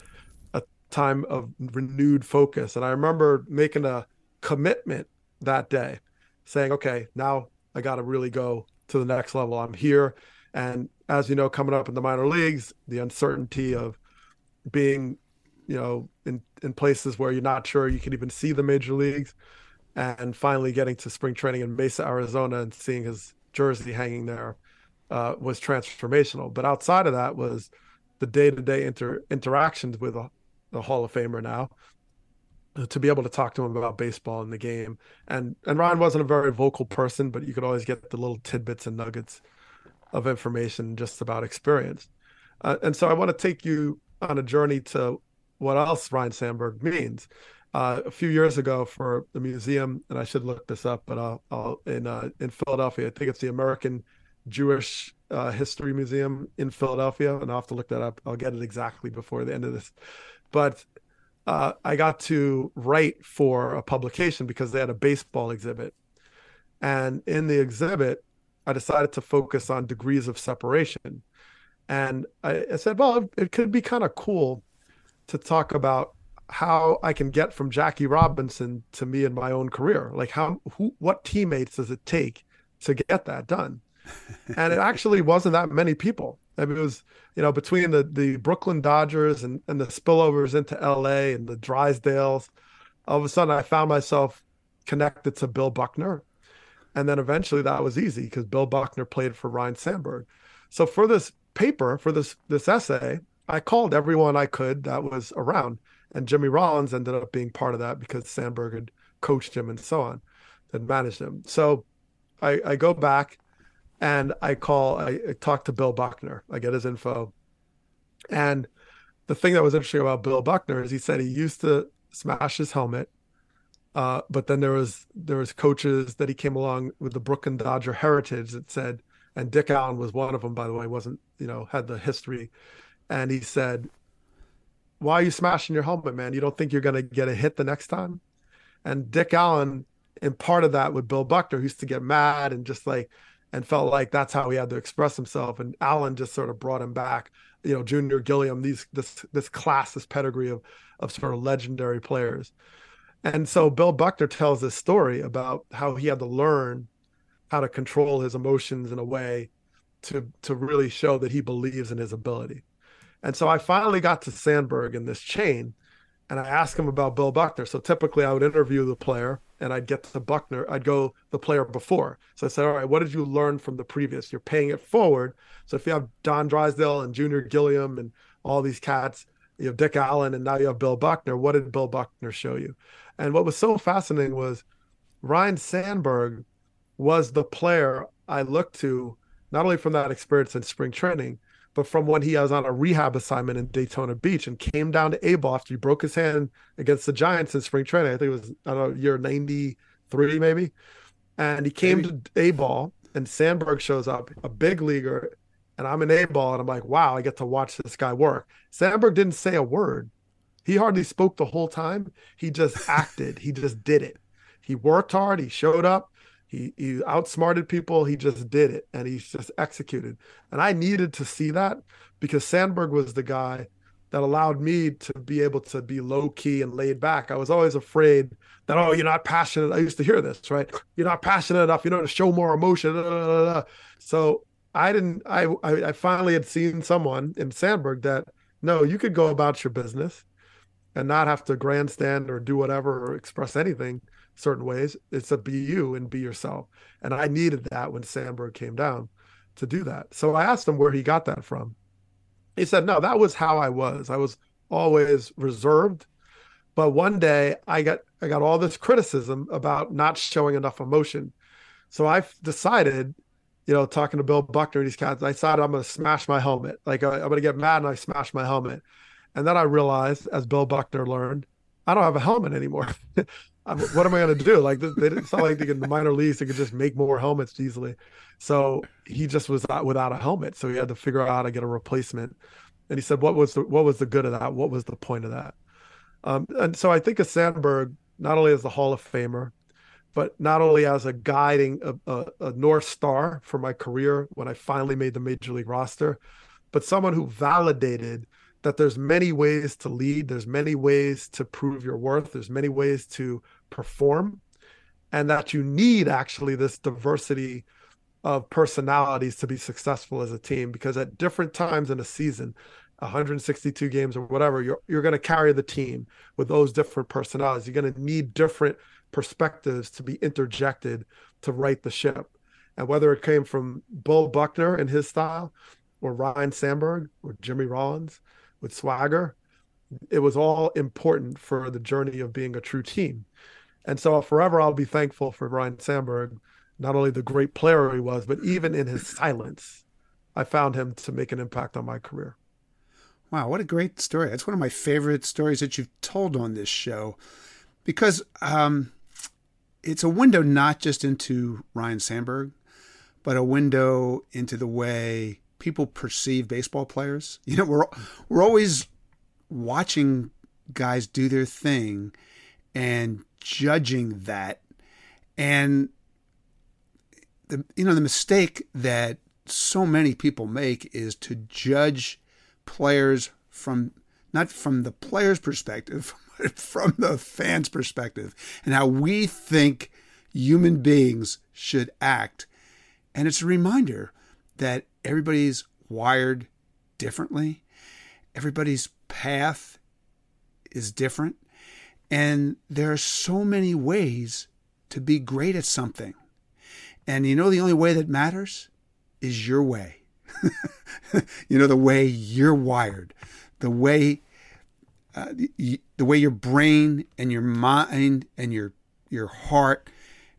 time of renewed focus." And I remember making a commitment that day, saying, "Okay, now I got to really go to the next level. I'm here." And as you know, coming up in the minor leagues, the uncertainty of being, you know, in in places where you're not sure you can even see the major leagues, and finally getting to spring training in Mesa, Arizona, and seeing his jersey hanging there uh, was transformational. But outside of that was the day-to-day inter- interactions with a, a Hall of Famer now uh, to be able to talk to him about baseball and the game. And and Ryne wasn't a very vocal person, but you could always get the little tidbits and nuggets of information just about experience. Uh, and so I want to take you on a journey to what else Ryne Sandberg means. Uh, a few years ago for the museum, and I should look this up, but I'll, I'll in uh, in Philadelphia, I think it's the American Jewish uh, History Museum in Philadelphia, and I'll have to look that up. I'll get it exactly before the end of this. But uh, I got to write for a publication because they had a baseball exhibit, and in the exhibit, I decided to focus on degrees of separation, and I, I said, well, it could be kind of cool to talk about how I can get from Jackie Robinson to me in my own career. Like how who what teammates does it take to get that done? and it actually wasn't that many people. I mean, it was, you know, between the the Brooklyn Dodgers and, and the spillovers into LA and the Drysdales, all of a sudden I found myself connected to Bill Buckner. And then eventually that was easy because Bill Buckner played for Ryne Sandberg. So for this paper, for this this essay, I called everyone I could that was around and Jimmy Rollins ended up being part of that because Sandberg had coached him and so on, and managed him. So I, I go back and I call, I, I talk to Bill Buckner. I get his info. And the thing that was interesting about Bill Buckner is he said he used to smash his helmet. Uh, but then there was there was coaches that he came along with the Brooklyn Dodger heritage that said, and Dick Allen was one of them, by the way, wasn't you know had the history, and he said why are you smashing your helmet, man? You don't think you're going to get a hit the next time? And Dick Allen, in part of that with Bill Buckner, who used to get mad and just like, and felt like that's how he had to express himself. And Allen just sort of brought him back. You know, Junior Gilliam, these this this class, this pedigree of of sort of legendary players. And so Bill Buckner tells this story about how he had to learn how to control his emotions in a way to to really show that he believes in his ability. And so I finally got to Sandberg in this chain and I asked him about Bill Buckner. So typically I would interview the player and I'd get to Buckner, I'd go the player before. So I said, All right, what did you learn from the previous? You're paying it forward. So if you have Don Drysdale and Junior Gilliam and all these cats, you have Dick Allen and now you have Bill Buckner. What did Bill Buckner show you? And what was so fascinating was Ryne Sandberg was the player I looked to, not only from that experience in spring training, but from when he was on a rehab assignment in Daytona Beach and came down to A ball after he broke his hand against the Giants in spring training. I think it was I don't know year ninety three maybe, and he came maybe. to A ball and Sandberg shows up, a big leaguer, and I'm in A ball and I'm like, wow, I get to watch this guy work. Sandberg didn't say a word. He hardly spoke the whole time. He just acted. He just did it. He worked hard. He showed up. He he outsmarted people. He just did it, and he just executed. And I needed to see that because Sandberg was the guy that allowed me to be able to be low key and laid back. I was always afraid that oh, you're not passionate. I used to hear this, right? You're not passionate enough. You know to show more emotion. So I didn't. I I finally had seen someone in Sandberg that no, you could go about your business and not have to grandstand or do whatever or express anything certain ways. It's a be you and be yourself. And I needed that when Sandberg came down to do that. So I asked him where he got that from. He said, No, that was how I was. I was always reserved. But one day I got I got all this criticism about not showing enough emotion. So I decided, you know, talking to Bill Buckner and these guys, I decided I'm going to smash my helmet. Like I'm going to get mad and I smash my helmet. And then I realized, as Bill Buckner learned, I don't have a helmet anymore. what am I going to do? Like, they, didn't sound like they can minor leagues, they could just make more helmets easily. So he just was without a helmet. So he had to figure out how to get a replacement. And he said, what was the, what was the good of that? What was the point of that? Um, and so I think of Sandberg, not only as the Hall of Famer, but not only as a guiding, a, a, a North Star for my career when I finally made the major league roster, but someone who validated that there's many ways to lead there's many ways to prove your worth there's many ways to perform and that you need actually this diversity of personalities to be successful as a team because at different times in a season 162 games or whatever you're you're going to carry the team with those different personalities. You're going to need different perspectives to be interjected to right the ship. And whether it came from Bill Buckner and his style or Ryne Sandberg or Jimmy Rollins with swagger it was all important for the journey of being a true team and so forever I'll be thankful for Ryne Sandberg not only the great player he was but even in his silence I found him to make an impact on my career Wow, what a great story. That's one of my favorite stories that you've told on this show because um, it's a window not just into Ryne Sandberg, but a window into the way people perceive baseball players. You know, we're we're always watching guys do their thing and judging that. And the you know the mistake that so many people make is to judge players from not from the player's perspective, but from the fan's perspective and how we think human beings should act. And it's a reminder that everybody's wired differently, everybody's path is different, and there are so many ways to be great at something. And you know, the only way that matters is your way. you know, the way you're wired, the way uh, the, the way your brain and your mind and your your heart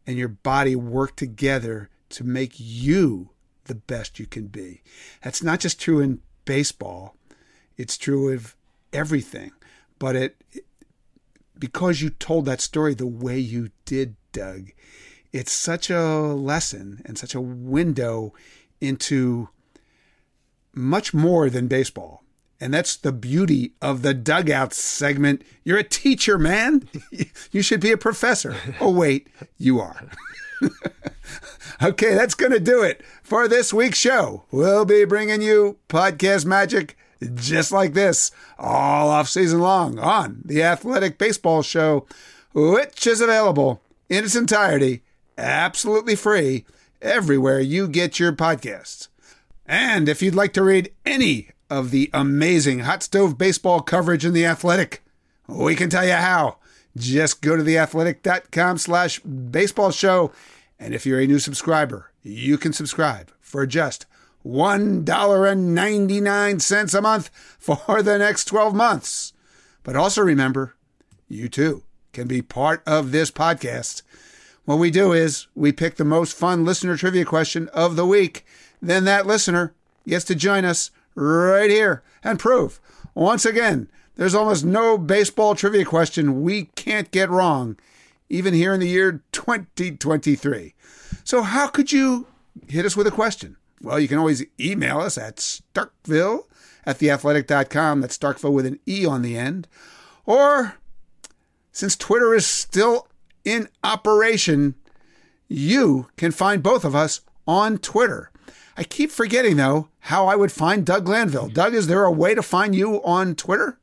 and your body work together to make you the best you can be. That's not just true in baseball; it's true of everything. But it because you told that story the way you did, Doug, it's such a lesson and such a window into much more than baseball. And that's the beauty of the dugout segment. You're a teacher, man. You should be a professor. Oh, wait, you are. okay, that's going to do it for this week's show. We'll be bringing you podcast magic just like this all off season long on the Athletic Baseball Show, which is available in its entirety, absolutely free, everywhere you get your podcasts. And if you'd like to read any of the amazing hot stove baseball coverage in The Athletic, we can tell you how. Just go to theathletic.com slash baseball show. And if you're a new subscriber, you can subscribe for just $1.99 a month for the next 12 months. But also remember, you too can be part of this podcast. What we do is we pick the most fun listener trivia question of the week then that listener gets to join us right here and prove once again there's almost no baseball trivia question we can't get wrong, even here in the year 2023. So, how could you hit us with a question? Well, you can always email us at starkville at theathletic.com. That's Starkville with an E on the end. Or, since Twitter is still in operation, you can find both of us on Twitter. I keep forgetting, though, how I would find Doug Glanville. Mm-hmm. Doug, is there a way to find you on Twitter?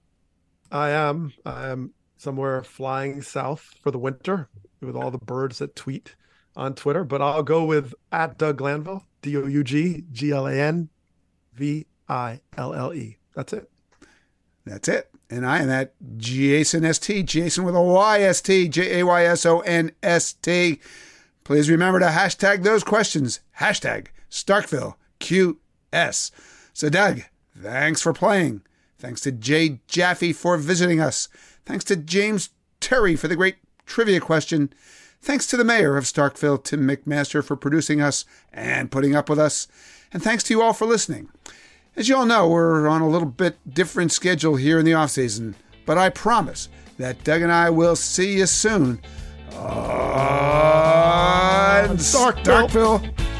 I am. I am somewhere flying south for the winter with all the birds that tweet on Twitter, but I'll go with at Doug Glanville, D O U G G L A N V I L L E. That's it. That's it. And I am at Jayson S T, Jayson with a Y S T, J A Y S O N S T. Please remember to hashtag those questions. Hashtag Starkville QS. So, Doug, thanks for playing. Thanks to Jay Jaffe for visiting us. Thanks to James Terry for the great trivia question. Thanks to the mayor of Starkville, Tim McMaster, for producing us and putting up with us. And thanks to you all for listening. As you all know, we're on a little bit different schedule here in the off season, but I promise that Doug and I will see you soon on Starkville. Starkville.